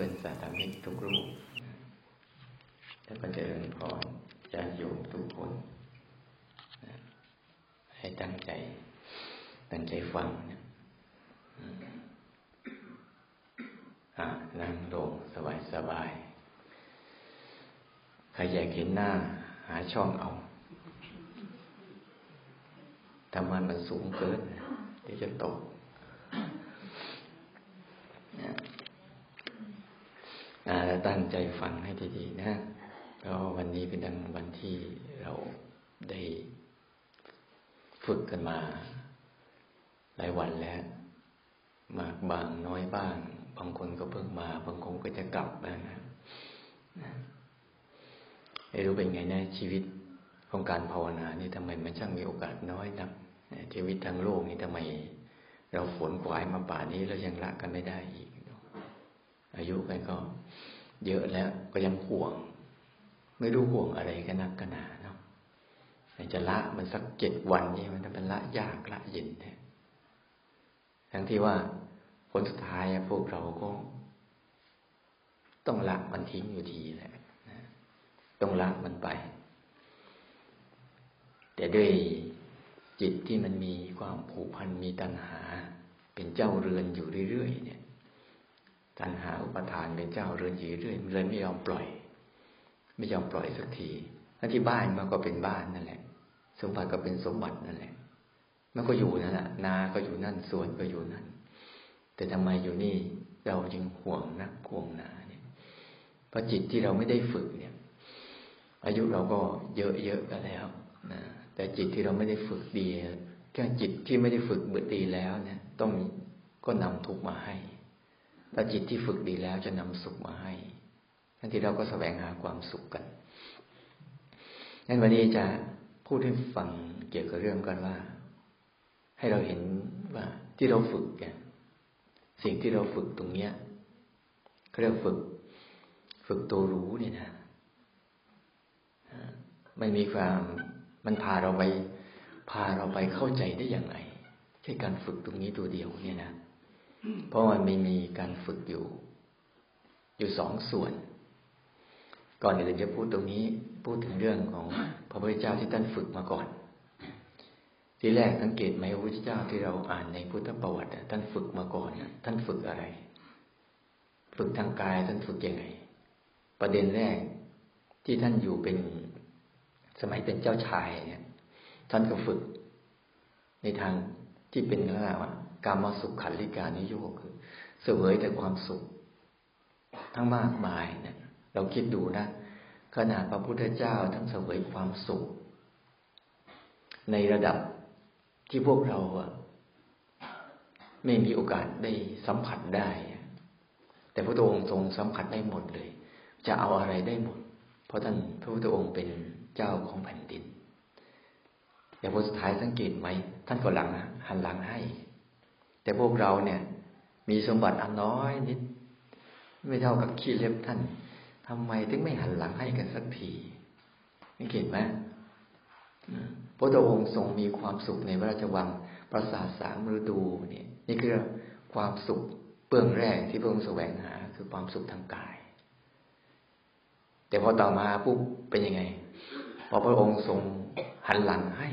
เพื่อนสาธมิกทุกรูปและก็เจริญพรญาติโยมทุกคน ให้ตั้งใจ ตั้งใจฟังนะนั่งลงสบายสบายใครอยากเห็นหน้า หาช่องเอาทำมันมันสูงเกินเดี๋ยวจะตกตั้งใจ ฟังให้ดีๆนะก็วันนี้เป็นดังวันที่เราได้ฝึกกันมา หลายวันแล้ว มากบางน้อยบ้าง บางคนก็เพิ่งมา บางคนก็จะกลับนะไม่รู้เป็นไงนะชีวิตของการภาวนานี่ทำไมมันช่างมีโอกาสน้อยนักชีวิตทางโลกนี่ทำไม เราฝนกวายมาป่านี้แล้วยังละกันไม่ได้อีกอายุกันก็ เยอะแล้วก็ยังห่วง ไม่รู้ห่วงอะไรกันนักกันหนาเนาะจะละมันสักเจ็ดวันนี่มันเป็นละยากละเย็นแท้ทั้งที่ว่าผลสุดท้ายพวกเราก็ ต้องละมันทิ้งอยู่ดีแหละต้องละมันไป แต่ด้วยจิตที่มันมีความผูกพันมีตัณหา เป็นเจ้าเรือนอยู่เรื่อยๆเนี่ย ตัณหาอุปทานเป็นเจ้าเรือนอยู่เรื่อยเลยไม่ยอมปล่อย ไม่ยอมปล่อยสักทีแล้วที่บ้านมันก็เป็นบ้านนั่นแหละ สมบัติก็เป็นสมบัตินั่นแหละ มันก็อยู่นั่นแหละนาก็อยู่นั่นสวนก็อยู่นั่น แต่ทำไมอยู่นี่เราจึงห่วงนักห่วงนาเนี่ยเพราะจิตที่เราไม่ได้ฝึกเนี่ย อายุเราก็เยอะๆกันแล้วนะแต่จิตที่เราไม่ได้ฝึกดีแค่จิตที่ไม่ได้ฝึกเบื่อดีแล้วเนี่ย ต้องก็นำทุกมาให้ ถ้าจิตที่ฝึกดีแล้วจะนำสุขมาให้ทั้งที่เราก็แสวงหาความสุขกันงั้นวันนี้จะพูดให้ฟังเกี่ยวกับเรื่องกันว่า ให้เราเห็นว่าที่เราฝึกเนี่ยสิ่งที่เราฝึกตรงเนี้ยเขาเรียกฝึก ฝึกตัวรู้เนี่ยนะไม่มีความมันพาเราไป พาเราไปเข้าใจได้อย่างไรใช่การฝึกตรงนี้ตัวเดียวเนี่ยนะ เพราะมันไม่มีการฝึกอยู่ อยู่สองส่วน ก่อนอื่นจะพูดตรงนี้ พูดถึงเรื่องของพระพุทธเจ้าที่ท่านฝึกมาก่อน ทีแรกสังเกตไหมพระพุทธเจ้าที่เราอ่านในพุทธประวัติท่านฝึกมาก่อนท่านฝึกอะไร ฝึกทางกายท่านฝึกยังไง ประเด็นแรกที่ท่านอยู่เป็นสมัยเป็นเจ้าชายเนี่ย ท่านก็ฝึกในทางที่เป็นเรื่องว่า การมาสุขขันลิกานิโยคือ เสวยแต่ความสุข ทั้งมากมายเนี่ย เราคิดดูนะ ขนาดพระพุทธเจ้าทั้งเสวยความสุข ในระดับที่พวกเราอะไม่มีโอกาสได้สัมผัสได้ แต่พระองค์ทรงสัมผัสได้หมดเลย จะเอาอะไรได้หมด เพราะท่านพระพุทธองค์เป็นเจ้าของแผ่นดินแต่างพอสุดท้ายสังเกตไหม ท่านก็หลังหันหลังให้ แต่พวกเราเนี่ย มีสมบัติอันน้อยนิด ไม่เท่ากับขี้เล็บท่านทำไมถึงไม่หันหลังให้กันสักทีนี่เห็นไหมพระองค์ทรงมีความสุขในพระราชวังปราสาทสามฤดูเนี่ยนี่คือความสุขเบื้องแรกที่พระองค์แสวงหา คือความสุขทางกาย แต่พอต่อมาปุ๊บเป็นยังไง พอพระองค์ทรงหันหลังให้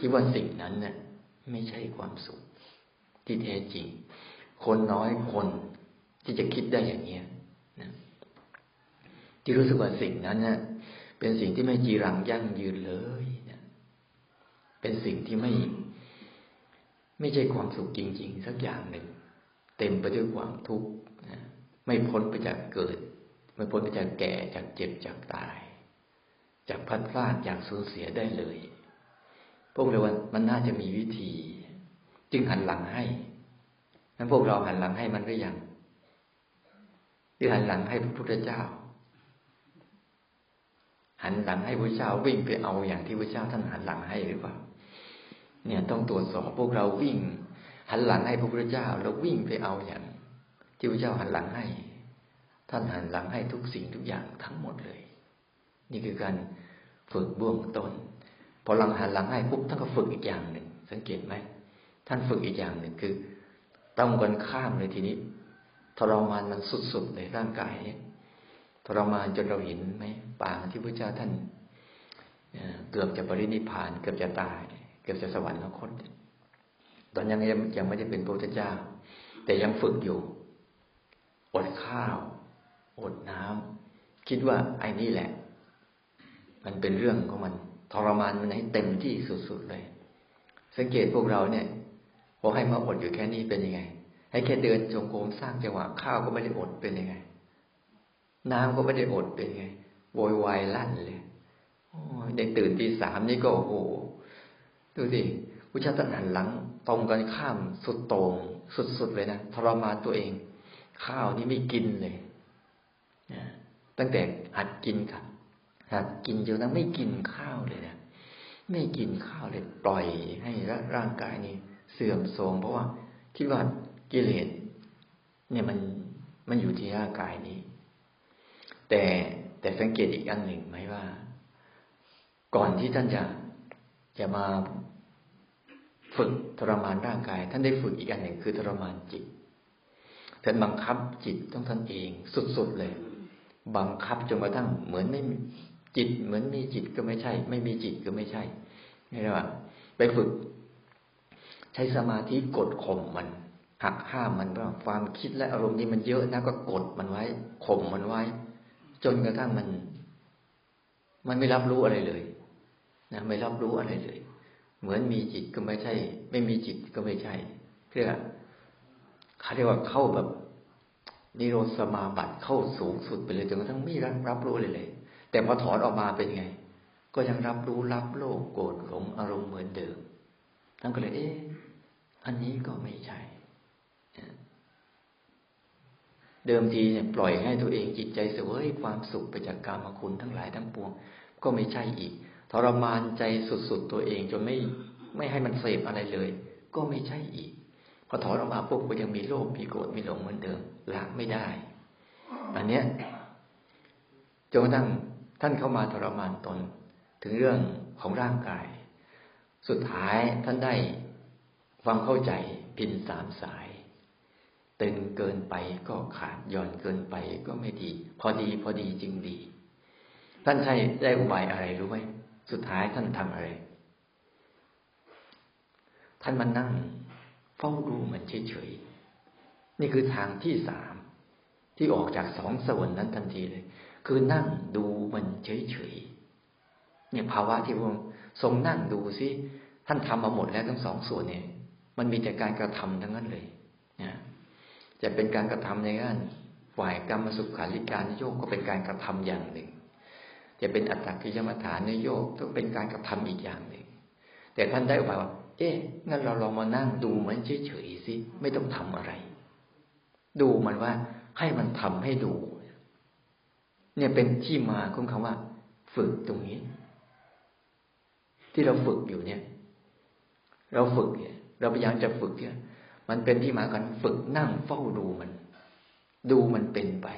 คิดว่าสิ่งนั้นเนี่ยไม่ใช่ความสุข ที่แท้จริง คนน้อยคนที่จะคิดได้อย่างนี้นะที่รู้สึกว่าสิ่งนั้นเนะเป็นสิ่งที่ไม่จีรังยั่งยืนเลยนะเป็นสิ่งที่ไม่ ไม่ใช่ความสุขจริง ๆ สักอย่างหนึ่ง เต็มไปด้วยความทุกข์นะไม่พ้นไปจากเกิด ไม่พ้นไปจากแก่จากเจ็บจากตาย จากพัดพลาดจากสูญเสียได้เลย พวกเราว่ามันน่าจะมีวิธี จึงหันหลังให้นั้นพวกเราหันหลังให้มันหรือยังที่หันหลังให้พระพุทธเจ้า หันหลังให้พระเจ้าวิ่งไปเอาอย่างที่พระเจ้าท่านหันหลังให้หรือเปล่า เนี่ยต้องตรวจสอบพวกเราวิ่ง หันหลังให้พระพุทธเจ้า แล้ววิ่งไปเอาอย่าง ที่พระเจ้าหันหลังให้ ท่านหันหลังให้ทุกสิ่งทุกอย่างทั้งหมดเลย นี่คือการฝึกบ่วงต้น พอหลังหันหลังให้ปุ๊บท่านก็ฝึกอีกอย่างหนึ่งสังเกตไหม ท่านฝึกอีกอย่างหนึ่งคือต้องกันข้ามเลยทีนี้ทรมานมันสุดๆเลยร่างกายเนี่ยทรมานจนเราเห็นไหมปางที่พระเจ้าท่านเกือบจะปรินิพาน เกือบจะตาย เกือบจะสวรรคตตอนยังยังไม่ได้เป็นพระพุทธเจ้า แต่ยังฝึกอยู่ อดข้าว อดน้ำคิดว่าไอ้นี่แหละ มันเป็นเรื่องของมัน ทรมานมันให้เต็มที่สุดๆเลย สังเกตพวกเราเนี่ย พอให้มาอดอยู่แค่นี้เป็นยังไง ให้แค่เดินจงกรมสร้างจังหวะข้าวก็ไม่ได้อดเป็นยังไง น้ำก็ไม่ได้อดเป็นยังไงโวยวายลั่นเลยเด็กตื่นตีสามนี่ก็โอ้โหดูสิผู้ชาติหันหลัง ตรงกันข้ามสุดต่งสุดๆเลยนะทรมานตัวเอง ข้าวนี่ไม่กินเลยตั้งแต่หัดกินครับหัดกินจนทั้งไม่กินข้าวเลยนะไม่กินข้าวเลยปล่อยให้ร่างกายนี้ เสื่อมโทรมเพราะว่าคิดว่ากิเลสเนี่ยมันมันอยู่ที่ร่างกายนี้ แต่แต่สังเกตอีกอันหนึ่งไหมว่า ก่อนที่ท่านจะจะมาฝึกทรมานร่างกาย ท่านได้ฝึกอีกอันหนึ่งคือทรมานจิตท่านบังคับจิตต้องท่านเองสุดๆเลย บังคับจนกระทั่งเหมือนไม่จิต เหมือนมีจิตก็ไม่ใช่ ไม่มีจิตก็ไม่ใช่ไม่ใช่ว่าไปฝึก ใช้สมาธิกดข่มมันหักห้ามมันว่าความคิดและอารมณ์นี้มันเยอะนะก็กดมันไว้ข่มมันไว้ จนกระทั่งมัน มันไม่รับรู้อะไรเลยนะไม่รับรู้อะไรเลย เหมือนมีจิตก็ไม่ใช่ ไม่มีจิตก็ไม่ใช่เรียกเขาเรียกว่าเข้าแบบนิโรธสมาบัติเข้าสูงสุดไปเลยจนกระทั่งไม่รับรับรู้เลยเลย แต่พอถอนออกมาเป็นไง ก็ยังรับรู้รับโลกโกรธหลงอารมณ์เหมือนเดิมท่านก็เลยเอ๊ะ อันนี้ก็ไม่ใช่ เดิมทีเนี่ยปล่อยให้ตัวเองจิตใจเสวยความสุขไปจากกรรมคุณทั้งหลายทั้งปวง ก็ไม่ใช่อีก ทรมานใจสุดๆตัวเองจนไม่ไม่ให้มันเสพอะไรเลย ก็ไม่ใช่อีก พอถอนออกมาปุ๊บก็ยังมีโลภมีโกรธมีหลงเหมือนเดิมละไม่ได้ อันเนี้ยจนกระทั่งท่านเข้ามาทรมานตนถึงเรื่องของร่างกาย สุดท้ายท่านได้ ความเข้าใจพินสามสาย ตึงเกินไปก็ขาดย่อนเกินไปก็ไม่ดี พอดีพอดีจึงดี ท่านใช้ได้อุบายอะไรรู้ไหมสุดท้ายท่านทำอะไร ท่านมานั่งเฝ้าดูมันเฉยๆนี่คือทางที่สามที่ออกจากสองส่วนนั้นทันทีเลย คือนั่งดูมันเฉยๆเนี่ยภาวะที่พระทรงนั่งดูซิท่านทำมาหมดแล้วทั้งสองส่วนเนี่ย มันมีแต่การกระทำทั้งนั้นเลยนะจะเป็นการกระทำในด้านฝ่ายกรรมสุขาริการโยกก็เป็นการกระทำอย่างหนึ่ง จะเป็นอัตตกิยมฐานโยกต้องเป็นการกระทำอีกอย่างหนึ่ง แต่ท่านได้ออกว่า เอ๊ะงั้นเราลองมานั่งดูมันเฉยๆสิไม่ต้องทำอะไร ดูมันว่าให้มันทำให้ดู เนี่ยเป็นที่มาของคำว่า ฝึกตรงนี้ ที่เราฝึกอยู่เนี่ย เราฝึกเนี่ย เราพยายามจะฝึกเนี่ยมันเป็นที่มากันฝึกนั่งเฝ้าดูมัน ดูมันเป็นไป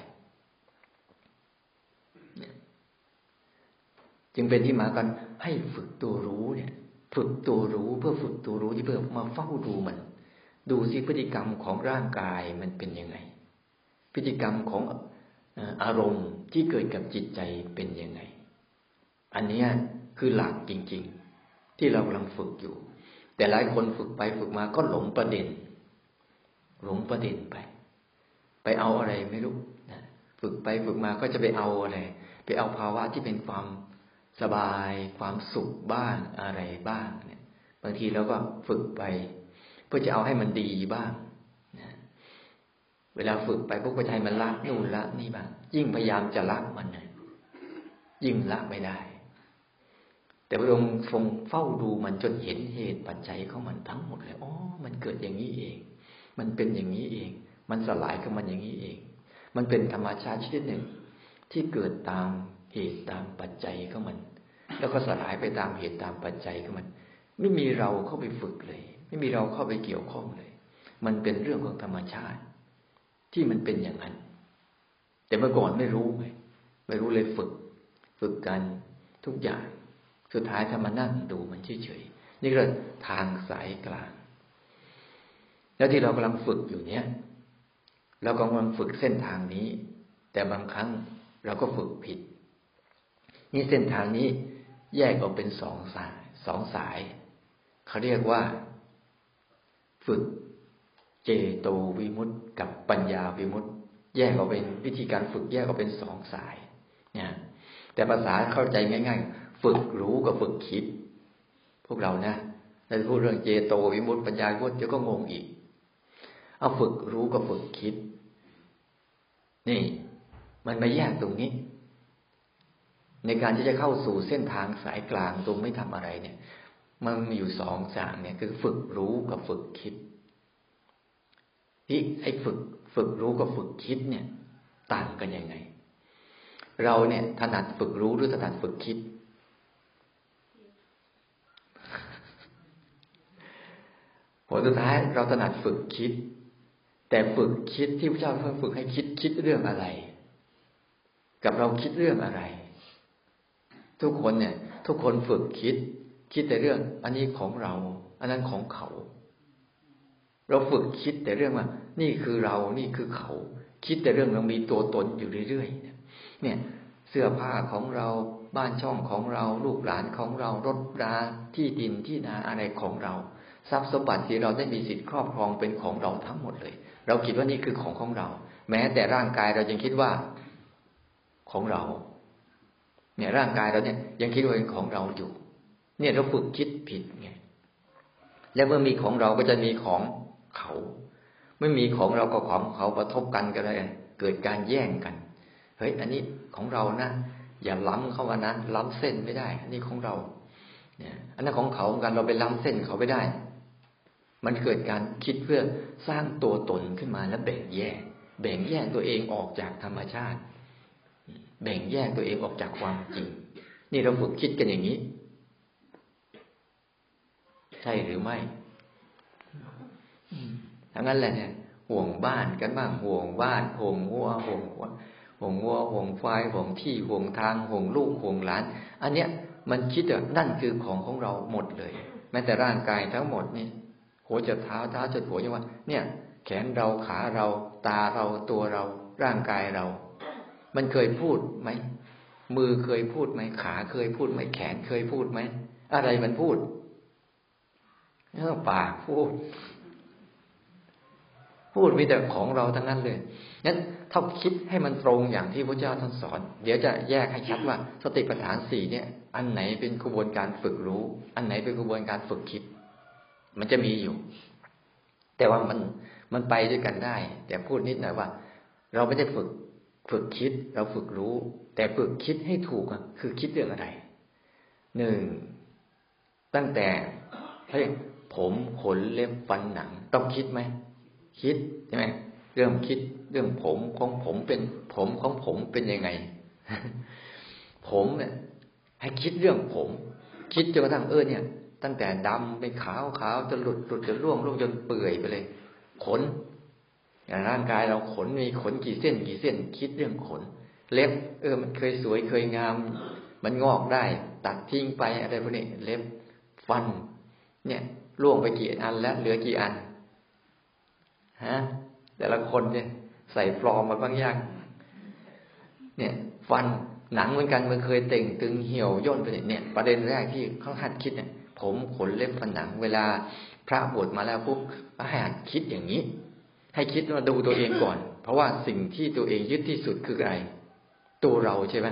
จึงเป็นที่มากันให้ฝึกตัวรู้เนี่ย ฝึกตัวรู้เพื่อฝึกตัวรู้ที่เพื่อมาเฝ้าดูมัน ดูสิพฤติกรรมของร่างกายมันเป็นยังไง พฤติกรรมของอารมณ์ที่เกิดกับจิตใจเป็นยังไง อันนี้คือหลักจริง ๆ ที่เรากำลังฝึกอยู่ แต่หลายคนฝึกไปฝึกมาก็หลงประเด็น หลงประเด็นไป ไปเอาอะไรไม่รู้ฝึกไปฝึกมาก็จะไปเอาอะไร ไปเอาภาวะที่เป็นความสบาย ความสุขบ้างอะไรบ้างเนี่ย บางทีเราก็ฝึกไป เพื่อจะเอาให้มันดีบ้างนะเวลาฝึกไปพวกประชัยมันละนู่นละนี่บ้างยิ่งพยายามจะละมันนะยิ่งละไม่ได้ แต่พระองค์ทรงเฝ้าดูมันจนเห็นเหตุปัจจัยของมันทั้งหมดเลยอ๋อมันเกิดอย่างนี้เอง มันเป็นอย่างนี้เอง มันสลายของมันอย่างนี้เอง มันเป็นธรรมชาติชนิดหนึ่ง ที่เกิดตามเหตุตามปัจจัยของมัน แล้วก็สลายไปตามเหตุตามปัจจัยของมัน ไม่มีเราเข้าไปฝึกเลย ไม่มีเราเข้าไปเกี่ยวข้องเลย มันเป็นเรื่องของธรรมชาติ ที่มันเป็นอย่างนั้น แต่เมื่อก่อนไม่รู้ไงไม่รู้เลยฝึก ฝึกกันทุกอย่าง สุดท้ายถ้ามานั่งดูมันเฉยๆนี่ก็ทางสายกลาง แล้วที่เรากำลังฝึกอยู่เนี้ยเรากำลังฝึกเส้นทางนี้ แต่บางครั้งเราก็ฝึกผิด นี่เส้นทางนี้แยกออกเป็นสองสายสองสาย เขาเรียกว่า ฝึกเจโตวิมุตต์กับปัญญาวิมุตต์แยกออกเป็นวิธีการฝึกแยกออกเป็นสองสายเนี่ยแต่ภาษาเข้าใจง่าย ๆ ฝึกรู้กับฝึกคิด พวกเรานะเราจะพูดเรื่องเจโตวิมุตต์ปัญญาวิมุตต์เดี๋ยวก็งงอีก เอาฝึกรู้กับฝึกคิด นี่ มันไมาแยกตรงนี้ ในการที่จะเข้าสู่เส้นทางสายกลางตรงไม่ทำอะไรเนี่ย มันมีอยู่สองอย่างเนี่ย คือฝึกรู้กับฝึกคิด ที่ไอ้ฝึก ฝึกรู้กับฝึกคิดเนี่ย ต่างกันยังไง เราเนี่ยถนัดฝึกรู้หรือถนัดฝึกคิด ผลสุดท้ายเราถนัดฝึกคิด แต่ฝึกคิดที่พระเจ้าฝึกให้คิดคิดเรื่องอะไร กับเราคิดเรื่องอะไร ทุกคนเนี่ย ทุกคนฝึกคิด คิดแต่เรื่อง อันนี้ของเรา อันนั้นของเขา เราฝึกคิดแต่เรื่องว่า นี่คือเรา นี่คือเขา คิดแต่เรื่องเรามีตัวตนอยู่เรื่อยๆเนี่ย เสื้อผ้าของเราบ้านช่องของเรา ลูกหลานของเรารถราที่ดินที่นาอะไรของเรา ทรัพย์สมบัติที่เราได้มีสิทธิ์ครอบครองเป็นของเราทั้งหมดเลย เราคิดว่านี่คือของของเรา แม้แต่ร่างกายเรายังคิดว่าของเรา เนี่ยร่างกายเราเนี่ยยังคิดว่าเป็นของเราอยู่ เนี่ยเราฝึกคิดผิดไงแล้วเมื่อมีของเราก็จะมีของเขาไม่มีของเราก็ของเขาประทบกันก็เลยเกิดการแย่งกัน เฮ้ย อันนี้ของเรานะอย่าล้ำเข้ามานะล้ำเส้นไม่ได้ อันนี้ของเรา เนี่ย อันนั้นของเขาเหมือนกันเราไปล้ำเส้นเขาไม่ได้ มันเกิดการคิดเพื่อสร้างตัวตนขึ้นมาแล้วแบ่งแยก แบ่งแยกตัวเองออกจากธรรมชาติ แบ่งแยกตัวเองออกจากความจริง นี่เราฝึกคิดกันอย่างนี้ ใช่หรือไม่ทั้งนั้นแหละเนี่ยห่วงบ้านกันบ้างห่วงบ้านห่วงวัวห่วงห่วห่วงวัวห่วงไฟห่วงที่ห่วงทางห่วงลูกห่วงหลาน อันเนี้ย มันคิดว่านั่นคือของของเราหมดเลย แม้แต่ร่างกายทั้งหมดนี่ หัวจะเท้าเท้าจะหัวยังว่า เนี่ย แขนเราขาเราตาเราตัวเราร่างกายเรา มันเคยพูดไหมมือเคยพูดไหมขาเคยพูดไหมแขนเคยพูดไหมอะไรมันพูดเออปากพูด พูดมีแต่ของเราทั้งนั้นเลยงั้นถ้าคิดให้มันตรงอย่างที่พระเจ้าท่านสอน เดี๋ยวจะแยกให้ชัดว่า สติปัฏฐานสี่เนี่ย อันไหนเป็นกระบวนการฝึกรู้ อันไหนเป็นกระบวนการฝึกคิด มันจะมีอยู่ แต่ว่ามันมันไปด้วยกันได้ แต่พูดนิดหน่อยว่า เราไม่ได้ฝึกฝึกคิด เราฝึกรู้ แต่ฝึกคิดให้ถูกคือคิดเรื่องอะไรหนึ่งตั้งแต่เฮ้ยผมขนเล็บฟันหนัง ต้องคิดไหมคิดใช่ไหมเรื่องคิดเรื่องผมของผมเป็น ผมของผมเป็นยังไง ผมเนี่ยให้คิดเรื่องผม คิดจนกระทั่งเออเนี่ย ตั้งแต่ดำไปขาวขาวจะหลุดหลุดจะร่วงร่วงจนเปื่อยไปเลย ขนอย่างร่างกายเราขนมีขนกี่เส้นกี่เส้นคิดเรื่องขน เล็บ เออ มันเคยสวยเคยงาม มันงอกได้ ตัดทิ้งไปอะไรพวกนี้เล็บฟัน เนี่ยร่วงไปกี่อันแล้วเหลือกี่อันฮะแต่ละคนเนี่ย ใส่ฟลอมมาบ้างยางเนี่ย ฟันหนังเหมือนกันมันเคยเต่งตึงเหี่ยวย่นไปเนี่ย ประเด็นแรกที่เขาหัดคิดเนี่ย ผมขนเล็บฟันหนัง เวลาพระบวชมาแล้วปุ๊บให้หัดคิดอย่างนี้ ให้คิดมาดูตัวเองก่อน เพราะว่าสิ่งที่ตัวเองยึดที่สุดคืออะไร ตัวเราใช่ไหม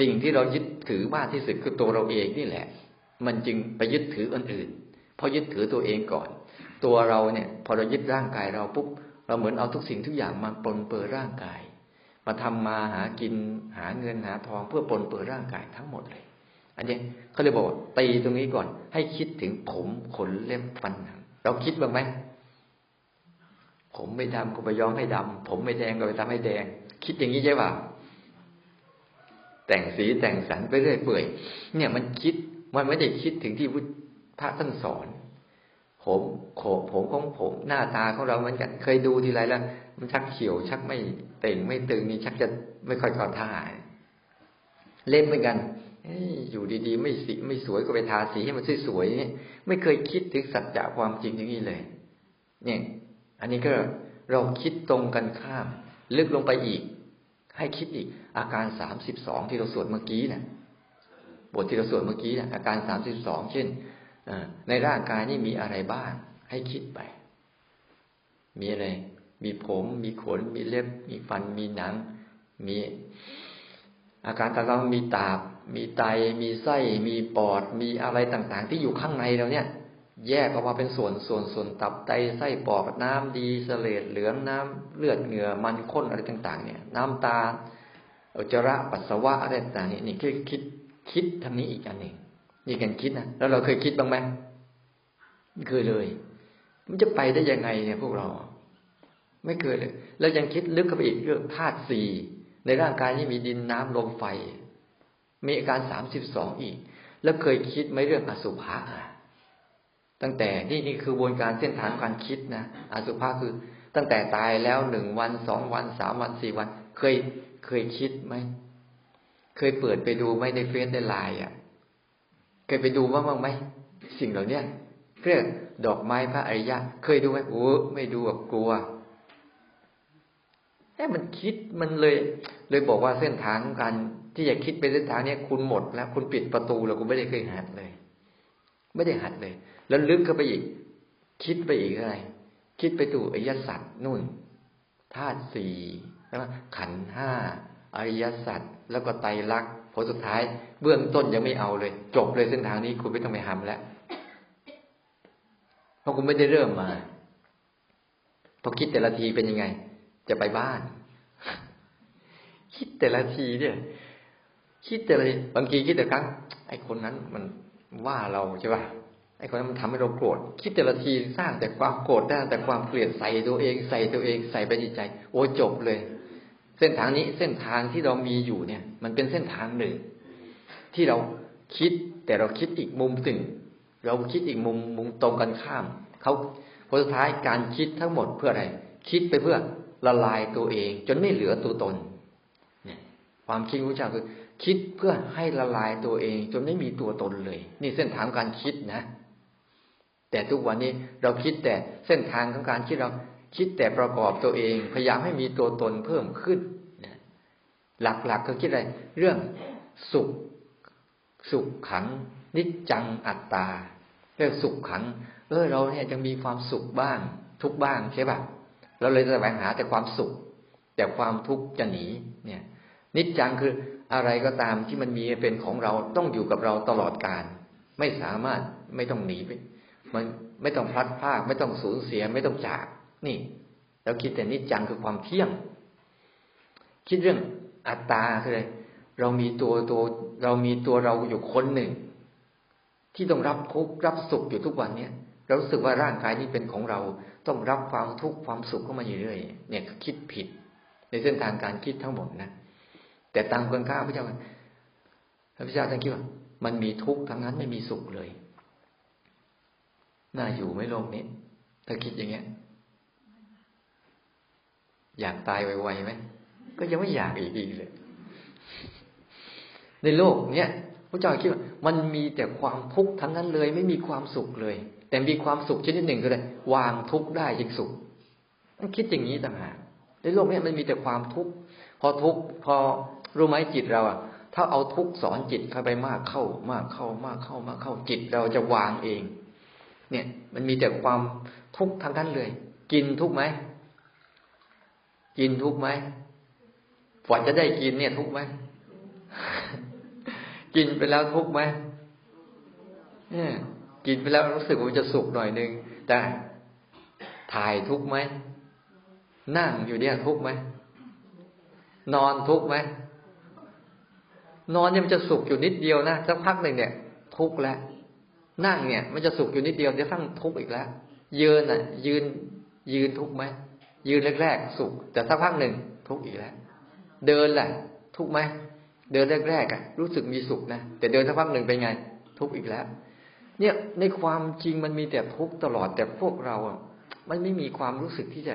สิ่งที่เรายึดถือมากที่สุดคือตัวเราเองนี่แหละ มันจึงไปยึดถืออนอื่น เพราะยึดถือตัวเองก่อน ตัวเราเนี่ย พอเรายึดร่างกายเราปุ๊บเราเหมือนเอาทุกสิ่งทุกอย่างมาปนเปื้อร่างกาย มาทำมาหากินหาเงินหาทองเพื่อปนเปื้อร่างกายทั้งหมดเลย อันนี้เขาเลยบอกตีตรงนี้ก่อน ให้คิดถึงผมขนเล็บฟันหนังเราคิดบ้างไหมผมไม่ดำก็ไปย้อมให้ดำผมไม่แดงก็ไปทำให้แดง คิดอย่างนี้ใช่ป่ะแต่งสีแต่งสันไปเรื่อยเปื่อยเนี่ยมันคิดมันไม่ได้คิดถึงที่พระท่านสอน ผมโขผมของผมหน้าตาของเราเหมือนกันเคยดูทีไรแล้ว มันชักเขียวชักไม่เต่งไม่ตึงนี่ชักจะไม่ค่อยกอท่าเล่นเหมือนกัน อยู่ดีๆ ไม่สีไม่สวยก็ไปทาสีให้มันสวยๆนี่ไม่เคยคิดถึงสัจจะความจริงอย่างนี้เลย เนี่ย อันนี้ก็เราคิดตรงกันข้าม ลึกลงไปอีก ให้คิดอีก อาการสามสิบสองที่เราสวดเมื่อกี้นะบทที่เราสวดเมื่อกี้นะอาการสามสิบสองเช่นในร่างกายนี่มีอะไรบ้าง ให้คิดไป มีอะไร มีผม มีขน มีเล็บ มีฟัน มีหนัง มีอาการต่างๆมีตาบ มีไต มีไส้ มีปอด มีอะไรต่างๆ ที่อยู่ข้างในเราเนี่ย แยกออกมาเป็นส่วนส่วนส่วนตับไตไส้ปอดน้ำดีเสลดเหลืองน้ำเลือดเหงื่อมันข้นอะไรต่าง ๆ เนี่ย น้ำตาอุจจาระปัสสาวะอะไรต่างๆนี่นี่คือคิดคิดทางนี้อีกอันหนึ่งนี่กันคิดนะแล้วเราเคยคิดบ้างไหมไม่เคยเลย มันจะไปได้ยังไงเนี่ยพวกเรา ไม่เคยเลย แล้วยังคิดลึกเข้าไปอีกเรื่องธาตุสี่ในร่างกายนี้มีดินน้ำลมไฟ มีอาการสามสิบสองอีก แล้วเคยคิดไหมเรื่องอสุภะตั้งแต่นี่นี่คือวนการเส้นทางการคิดนะอสุภะคือ ตั้งแต่ตายแล้วหนึ่งวันสองวันสามวันสี่วัน เคยเคยคิดไหมเคยเปิดไปดูไหมในเฟซในไลน์อะ เคยไปดูบ้างไหมสิ่งเหล่านี้เรียกดอกไม้พระอริยะ เคยดูไหมโอ้ไม่ดูแบบกลัวแค่มันคิดมันเลย เลยบอกว่าเส้นทางการ ที่จะคิดไปเส้นทางนี้คุณหมดแล้ว คุณปิดประตูแล้วคุณไม่ได้เคยหัดเลย ไม่ได้หัดเลย แล้วลึกเข้าไปอีก คิดไปอีกอะไร คิดไปตู่อริยสัจนู่นธาตุสี่ใช่ไหมขันห้าอริยสัจแล้วก็ไตรลักษณ์ผลสุดท้าย เบื้องต้นยังไม่เอาเลย จบเลยเส้นทางนี้คุณไม่ต้องไปทำแล้วเพราะคุณไม่ได้เริ่มมาพอคิดแต่ละทีเป็นยังไง จะไปบ้าน คิดแต่ละทีเนี่ย คิดแต่ละบางทีคิดแต่ครั้ง ไอ้คนนั้นมันว่าเราใช่ป่ะไอ้คนนั้นมันทำให้เราโกรธคิดแต่ละทีสร้างแต่ความโกรธได้แต่ความเกลียดใส่ตัวเอง ใส่ตัวเองใส่ไปจิตใจ โอ้จบเลย เส้นทางนี้เส้นทางที่เรามีอยู่เนี่ย มันเป็นเส้นทางหนึ่ง ที่เราคิดแต่เราคิดอีกมุมหนึ่งเราคิดอีกมุมมุมตรงกันข้ามเขาผลสุดท้ายการคิดทั้งหมดเพื่ออะไร คิดไปเพื่อละลายตัวเอง จนไม่เหลือตัวตน ความคิดของเจ้าคือคิดเพื่อให้ละลายตัวเอง จนไม่มีตัวตนเลย นี่เส้นทางการคิดนะ แต่ทุกวันนี้เราคิดแต่เส้นทางของการคิดเราคิดแต่ประกอบตัวเอง พยายามให้มีตัวตนเพิ่มขึ้นหลักๆก็คิดอะไร เรื่องสุข สุขขัง นิจจังอัตตาเรื่องสุขขัง เออ เราเนี่ยยังมีความสุขบ้าง ทุกบ้างใช่ป่ะเราเลยแสวงหาแต่ความสุข แต่ความทุกข์จะหนีเนี่ย นิจจังคืออะไรก็ตามที่มันมีเป็นของเราต้องอยู่กับเราตลอดกาลไม่สามารถไม่ต้องหนีไปมันไม่ต้องพลัดพราก ไม่ต้องสูญเสียไม่ต้องจาก นี่เราคิดแต่นิจจังคือความเที่ยง คิดเรื่องอัตตาคืออะไรเรามีตัวตัว เรามีตัวเราอยู่คนหนึ่ง ที่ต้องรับทุกข์รับสุขอยู่ทุกวันเนี่ยเรารู้สึกว่าร่างกายนี้เป็นของเรา ต้องรับความทุกข์ความสุขเข้ามาอยู่เรื่อยเนี่ยคิดผิด ในเส้นทางการคิดทั้งหมดนะ แต่ตามคนข้าพระเจ้าพระพุทธเจ้าท่านคิดว่า มันมีทุกข์ทั้งนั้นไม่มีสุขเลย น่าอยู่ไม่โลกนี้ ถ้าคิดอย่างเงี้ย อยากตายไวๆไหม ก็ยังไม่อยากอีกอีกเลย ในโลกเนี้ยพระเจ้าคิดว่า มันมีแต่ความทุกข์ทั้งนั้นเลย ไม่มีความสุขเลย แต่มีความสุขชนิดหนึ่งก็เลยวางทุกข์ได้ยิ่งสุขต้องคิดอย่างนี้ต่างหากในโลกนี้มันมีแต่ความทุกข์พอทุกข์พอ รู้ไหมจิตเราอะ ถ้าเอาทุกสอนจิตเข้าไปมากเข้ามากเข้ามากเข้ามากเข้าจิตเราจะวางเอง เนี่ย มันมีแต่ความทุกข์ทั้งนั้นเลย กินทุกไหมกินทุกไหมฝันจะได้กินเนี่ยทุกไหมกินไปแล้วทุกไหมเนี่ยกินไปแล้วรู้สึกว่าจะสุขหน่อยนึงแต่ถ่ายทุกไหมนั่งอยู่เนี่ยทุกไหมนอนทุกไหม นอนเนี่ยมันจะสุขอยู่นิดเดียวนะสักพักหนึ่งเนี่ย ทุกแล้วนั่งเนี่ย มันจะสุขอยู่นิดเดียวจะทั้งทุกอีกแล้วยืนอะ ยืนยืนทุกไหมยืนแรกๆสุข แต่สักพักหนึ่งทุกข์อีกแล้วเดินแหละ ทุกข์ไหมเดินแรกๆอะ รู้สึกมีสุขนะแต่เดินสักพักหนึ่งเป็นไง ทุกข์อีกแล้ว เนี่ยในความจริงมันมีแต่ทุกข์ตลอดแต่พวกเราอะมันไม่มีความรู้สึกที่จะ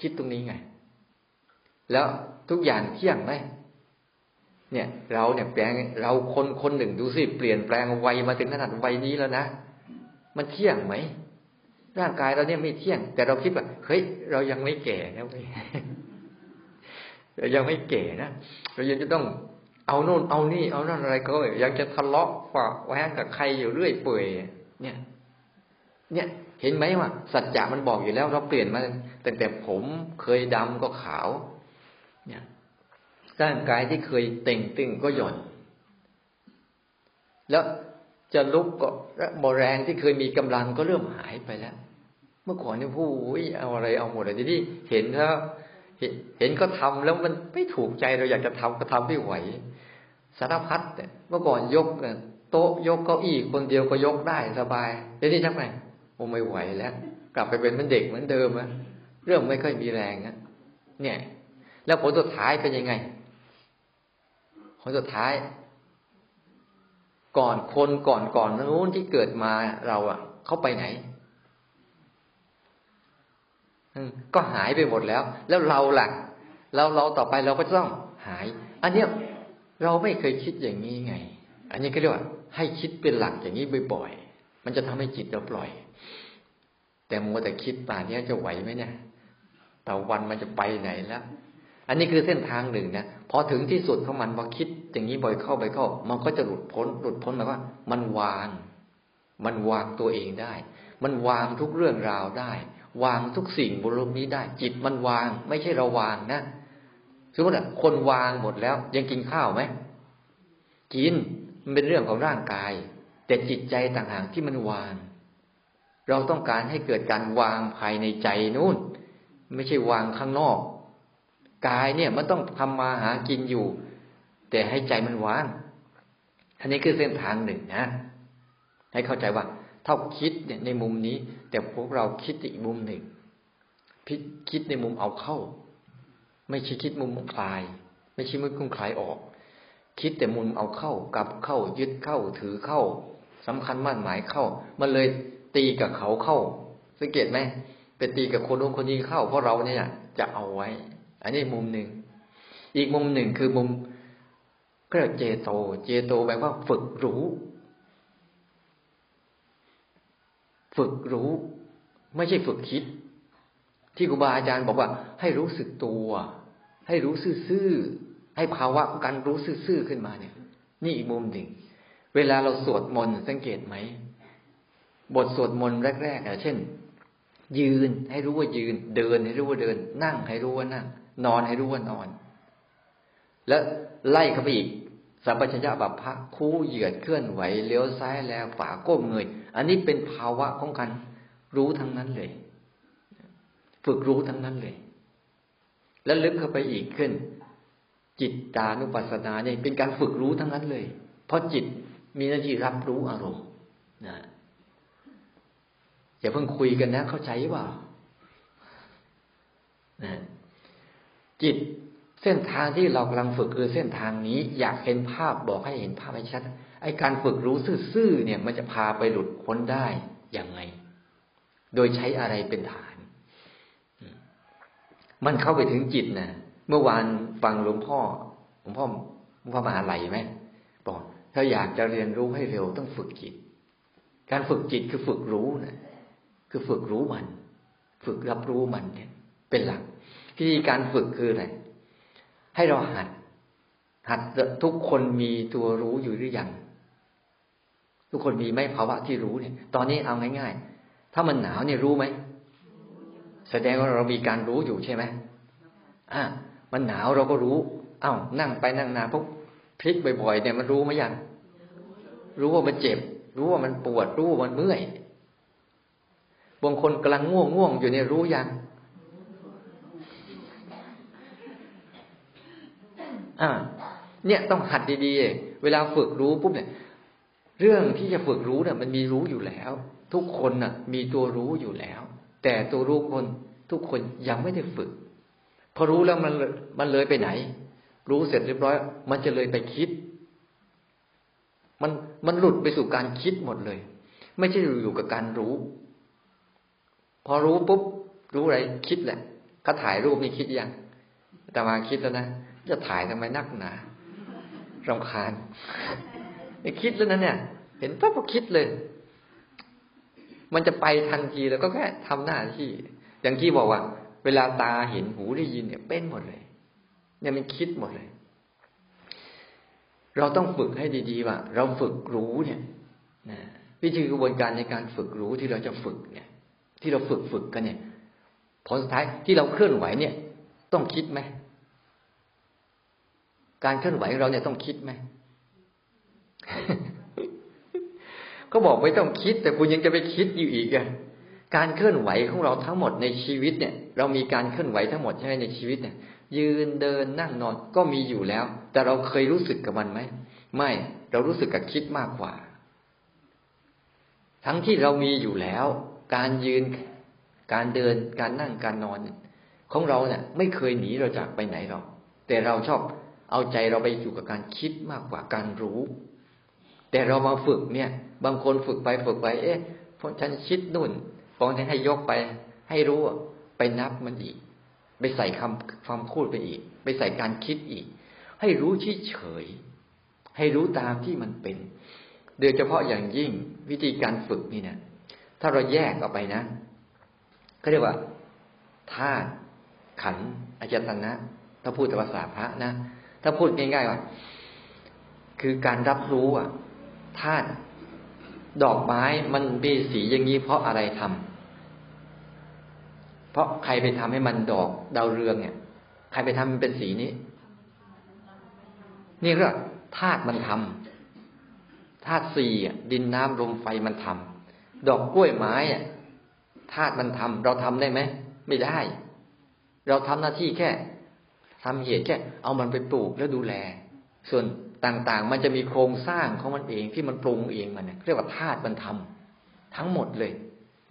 คิดตรงนี้ไง แล้วทุกอย่างเที่ยงไหม เนี่ย เราเนี่ยแปลงเราคนคนหนึ่งดูสิเปลี่ยนแปลงวัยมาถึงขนาดวัยนี้แล้วนะมันเที่ยงไหมร่างกายเราเนี่ยไม่เที่ยง แต่เราคิดว่าเฮ้ยเรายังไม่แก่นะเว้ยเรายังไม่แก่นะเรายังจะต้องเอาโน่นเอานี่ เอานั่นอะไรก็ยังจะทะเลาะฝากแวงกับใครอยู่เรื่อยเปื่อยเนี่ย เนี่ย เห็นไหมว่าสัจจะมันบอกอยู่แล้ว เราเปลี่ยนมาตั้งแต่ผมเคยดำก็ขาว เนี่ย ร่างกายที่เคยเต่งตึงก็หย่อน แล้วจะลุกก็บแรงที่เคยมีกำลังก็เริ่มหายไปแล้ว เมื่อก่อนเนี่ยผู้เอาอะไรเอาหมดเลยทีนี้เห็นแล้วเห็นก็ทำแล้วมันไม่ถูกใจเราอยากจะทำก็ทำไม่ไหวสารพัดเมื่อก่อนยกโต๊ะยกเก้าอี้คนเดียวก็ยกได้สบายเดี๋ยวนี้ชักไงโอ้ไม่ไหวแล้ว กลับไปเป็นเหมือนเด็กเหมือนเดิมอะเรื่องไม่ค่อยมีแรงอะเนี่ย แล้วผลสุดท้ายเป็นยังไง ผลสุดท้าย ก่อนคนก่อนก่อนนู้นที่เกิดมาเราอะเขาไปไหนก็หายไปหมดแล้ว แล้วเราล่ะ เราเราต่อไปเราก็ต้องหาย อันเนี้ยเราไม่เคยคิดอย่างนี้ไง อันนี้ก็เรียกว่า ให้คิดเป็นหลักอย่างนี้บ่อยๆ มันจะทำให้จิตเราปล่อย แต่มัวแต่คิดป่านนี้จะไหวไหมเนี่ยแต่วันมันจะไปไหนแล้ว อันนี้คือเส้นทางหนึ่งนะพอถึงที่สุดของมันพอคิดอย่างนี้บ่อยเข้าไปเข้า มันก็จะหลุดพ้นหลุดพ้นหมายว่า มันวาง มันวางตัวเองได้ มันวางทุกเรื่องราวได้ วางทุกสิ่งบนโลกนี้ได้ จิตมันวาง ไม่ใช่เราวางนะสมมติว่าคนวางหมดแล้ว ยังกินข้าวไหมกินมันเป็นเรื่องของร่างกาย แต่จิตใจต่างหากที่มันวาง เราต้องการให้เกิดการวางภายในใจนู่น ไม่ใช่วางข้างนอก กายเนี่ยมันต้องทำมาหากินอยู่ แต่ให้ใจมันวางอันนี้คือเส้นทางหนึ่งนะ ให้เข้าใจว่า เท่าคิดเนี่ยในมุมนี้ แต่พวกเราคิดอีกมุมหนึ่งพิคิดในมุมเอาเข้า ไม่ใช่คิดมุมคลาย ไม่ใช่มุมคลายออก คิดแต่มุมเอาเข้ากลับเข้า ยึดเข้าถือเข้าสำคัญมั่นหมายเข้า มันเลยตีกับเขาเข้า สังเกตไหมไปตีกับคนนู้นคนนี้เข้าเพราะเราเนี่ยจะเอาไว้ อันนี้มุมหนึ่ง อีกมุมหนึ่งคือมุมก็เรียกเจโต เจโตแปลว่าฝึกรู้ ฝึกรู้ ไม่ใช่ฝึกคิด ที่ครูบาอาจารย์บอกว่า ให้รู้สึกตัว ให้รู้ซื่อๆให้ภาวะของการรู้ซื่อๆขึ้นมาเนี่ย นี่อีกมุมหนึ่ง เวลาเราสวดมนต์สังเกตไหมบทสวดมนต์แรกๆเช่น ยืนให้รู้ว่ายืน เดินให้รู้ว่าเดิน นั่งให้รู้ว่านั่ง นอนให้รู้ว่านอน แล้วไล่เข้าไปอีกสัมปชัญญะบัพพะคู่เหยียดเคลื่อนไหวเลี้ยวซ้ายแล้วฝาก้มเงย อันนี้เป็นภาวะของการรู้ทั้งนั้นเลย ฝึกรู้ทั้งนั้นเลย แล้วลึกเข้าไปอีกขึ้น จิตตานุปัสสนาเนี่ยเป็นการฝึกรู้ทั้งนั้นเลย เพราะจิตมีหน้าที่รับรู้อารมณ์นะอย่าเพิ่งคุยกันนะ เข้าใจเปล่านะ จิตเส้นทางที่เรากำลังฝึกคือเส้นทางนี้ อยากเห็นภาพบอกให้เห็นภาพให้ชัด ไอ้การฝึกรู้ซื่อๆเนี่ยมันจะพาไปหลุดพ้นได้อย่างไง โดยใช้อะไรเป็นฐาน มันเข้าไปถึงจิตนะเมื่อวานฟังหลวงพ่อหลวงพ่อหลวงพ่อมหาไหลไหมบอกถ้าอยากจะเรียนรู้ให้เร็วต้องฝึกจิต การฝึกจิตคือฝึกรู้นะคือฝึกรู้มัน ฝึกรับรู้มันเนี่ย เป็นหลัก วิธีการฝึกคืออะไร ให้เราหัด หัดทุกคนมีตัวรู้อยู่หรือยัง ทุกคนมีไหมภาวะที่รู้เนี่ย ตอนนี้เอาง่าย ๆ ถ้ามันหนาวเนี่ยรู้ไหม แสดงว่าเรามีการรู้อยู่ใช่ไหมอ่ามันหนาวเราก็รู้ เอา้านั่งไปนั่งนาปุ๊บพลิกบ่อยๆเนี่ยมันรู้ไหมยัง รู้ว่ามันเจ็บ รู้ว่ามันปวด รู้ว่ามันเมื่อย บางคนกำลังง่วงง่วงอยู่เนี่ยรู้ยัง อ่า เนี่ยต้องหัดดีๆ เวลาฝึกรู้ปุ๊บเนี่ย เรื่องที่จะฝึกรู้เนี่ยมันมีรู้อยู่แล้ว ทุกคนน่ะ มีตัวรู้อยู่แล้ว แต่ตัวรู้คนทุกคนยังไม่ได้ฝึก พอรู้แล้วมันมันเลยไปไหน รู้เสร็จเรียบร้อย มันจะเลยไปคิด มันมันหลุดไปสู่การคิดหมดเลย ไม่ใช่อยู่กับการรู้ พอรู้ปุ๊บ รู้อะไรคิดแหละเขาถ่ายรูปนี่คิดยังแต่มาคิดแล้วนะ จะถ่ายทำไมนักหนารำคาญไม่คิดแล้วนะเนี่ย เห็นปั๊บก็คิดเลย มันจะไปทันทีแล้วก็แค่ทำหน้าที่ อย่างที่บอกว่า เวลาตาเห็นหูได้ยินเนี่ยเป็นหมดเลย เนี่ยมันคิดหมดเลย เราต้องฝึกให้ดีๆว่าเราฝึกรู้เนี่ยนะวิธีกระบวนการในการฝึกรู้ที่เราจะฝึกเนี่ย ที่เราฝึกฝึกกันเนี่ยผลสุดท้ายที่เราเคลื่อนไหวเนี่ย ต้องคิดไหม การเคลื่อนไหวของเราเนี่ยต้องคิดไหมก็บอกไม่ต้องคิด แต่คุณยังจะไปคิดอยู่อีกอะการเคลื่อนไหวของเราทั้งหมดในชีวิตเนี่ย เรามีการเคลื่อนไหวทั้งหมดใช่ไหมในชีวิตเนี่ย ยืนเดินนั่งนอนก็มีอยู่แล้ว แต่เราเคยรู้สึกกับมันไหมไม่เรารู้สึกกับคิดมากกว่า ทั้งที่เรามีอยู่แล้ว การยืนการเดินการนั่งการนอน ของเราเนี่ย ไม่เคยหนีเราจากไปไหนหรอกแต่เราชอบ เอาใจเราไปอยู่กับการคิดมากกว่าการรู้ แต่เรามาฝึกเนี่ย บางคนฝึกไปฝึกไป เอ๊ะพอฉันคิดนู่นพอฉันให้ยกไป ให้รู้ไปนับมันอีก ไปใส่คำความพูดไปอีก ไปใส่การคิดอีก ให้รู้เฉยให้รู้ตามที่มันเป็น โดยเฉพาะอย่างยิ่งวิธีการฝึกนี่เนี่ยถ้าเราแยกออกไปนะก็เรียกว่าธาตุขันอายตนะ ถ้าพูดภาษาพระนะ ถ้าพูดง่ายๆว่าคือการรับรู้อะธาตุดอกไม้มันมีสีอย่างนี้เพราะอะไรทำเพราะใครไปทำให้มันดอกดาวเรืองเนี่ย ใครไปทำมันเป็นสีนี้ นี่เรียกธาตุมันทำธาตุสี่ดินน้ำลมไฟมันทำดอกกล้วยไม้อะธาตุมันทำเราทำได้ไหมไม่ได้ เราทำหน้าที่แค่ ทำเหตุแค่เอามันไปปลูกแล้วดูแล ส่วนต่างๆ มันจะมีโครงสร้างของมันเองที่มันปรุงเองมันเรียกว่าธาตุมันทำทั้งหมดเลย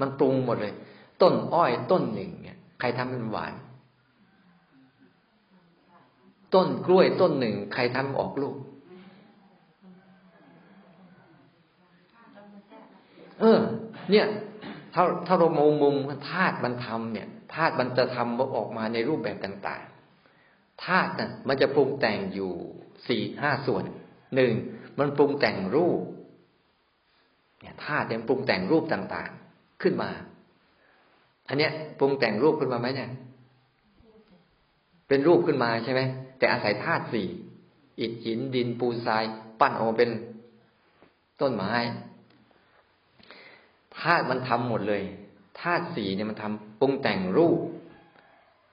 มันปรุงหมดเลย ต้นอ้อยต้นหนึ่งเนี่ย ใครทำมันหวาน ต้นกล้วยต้นหนึ่ง ใครทำออกลูก เออ เนี่ยถ้าถ้าเรามุมมุมธาตุมันทำเนี่ยธาตุมันจะทำออกมาในรูปแบบต่าง ธาตุน่ะมันจะปรุงแต่งอยู่สี่ห้าส่วนหนึ่งมันปรุงแต่งรูปเนี่ยธาตุเนี่ยปรุงแต่งรูปต่างๆ ขึ้นมา อันเนี้ยปรุงแต่งรูปขึ้นมาไหมเนี่ยเป็นรูปขึ้นมาใช่ไหมแต่อาศัยธาตุสี่อิฐหินดินปูนทราย ปั้นออกเป็นต้นไม้ธาตุมันทำหมดเลยธาตุสี่เนี่ยมันทำปรุงแต่งรูป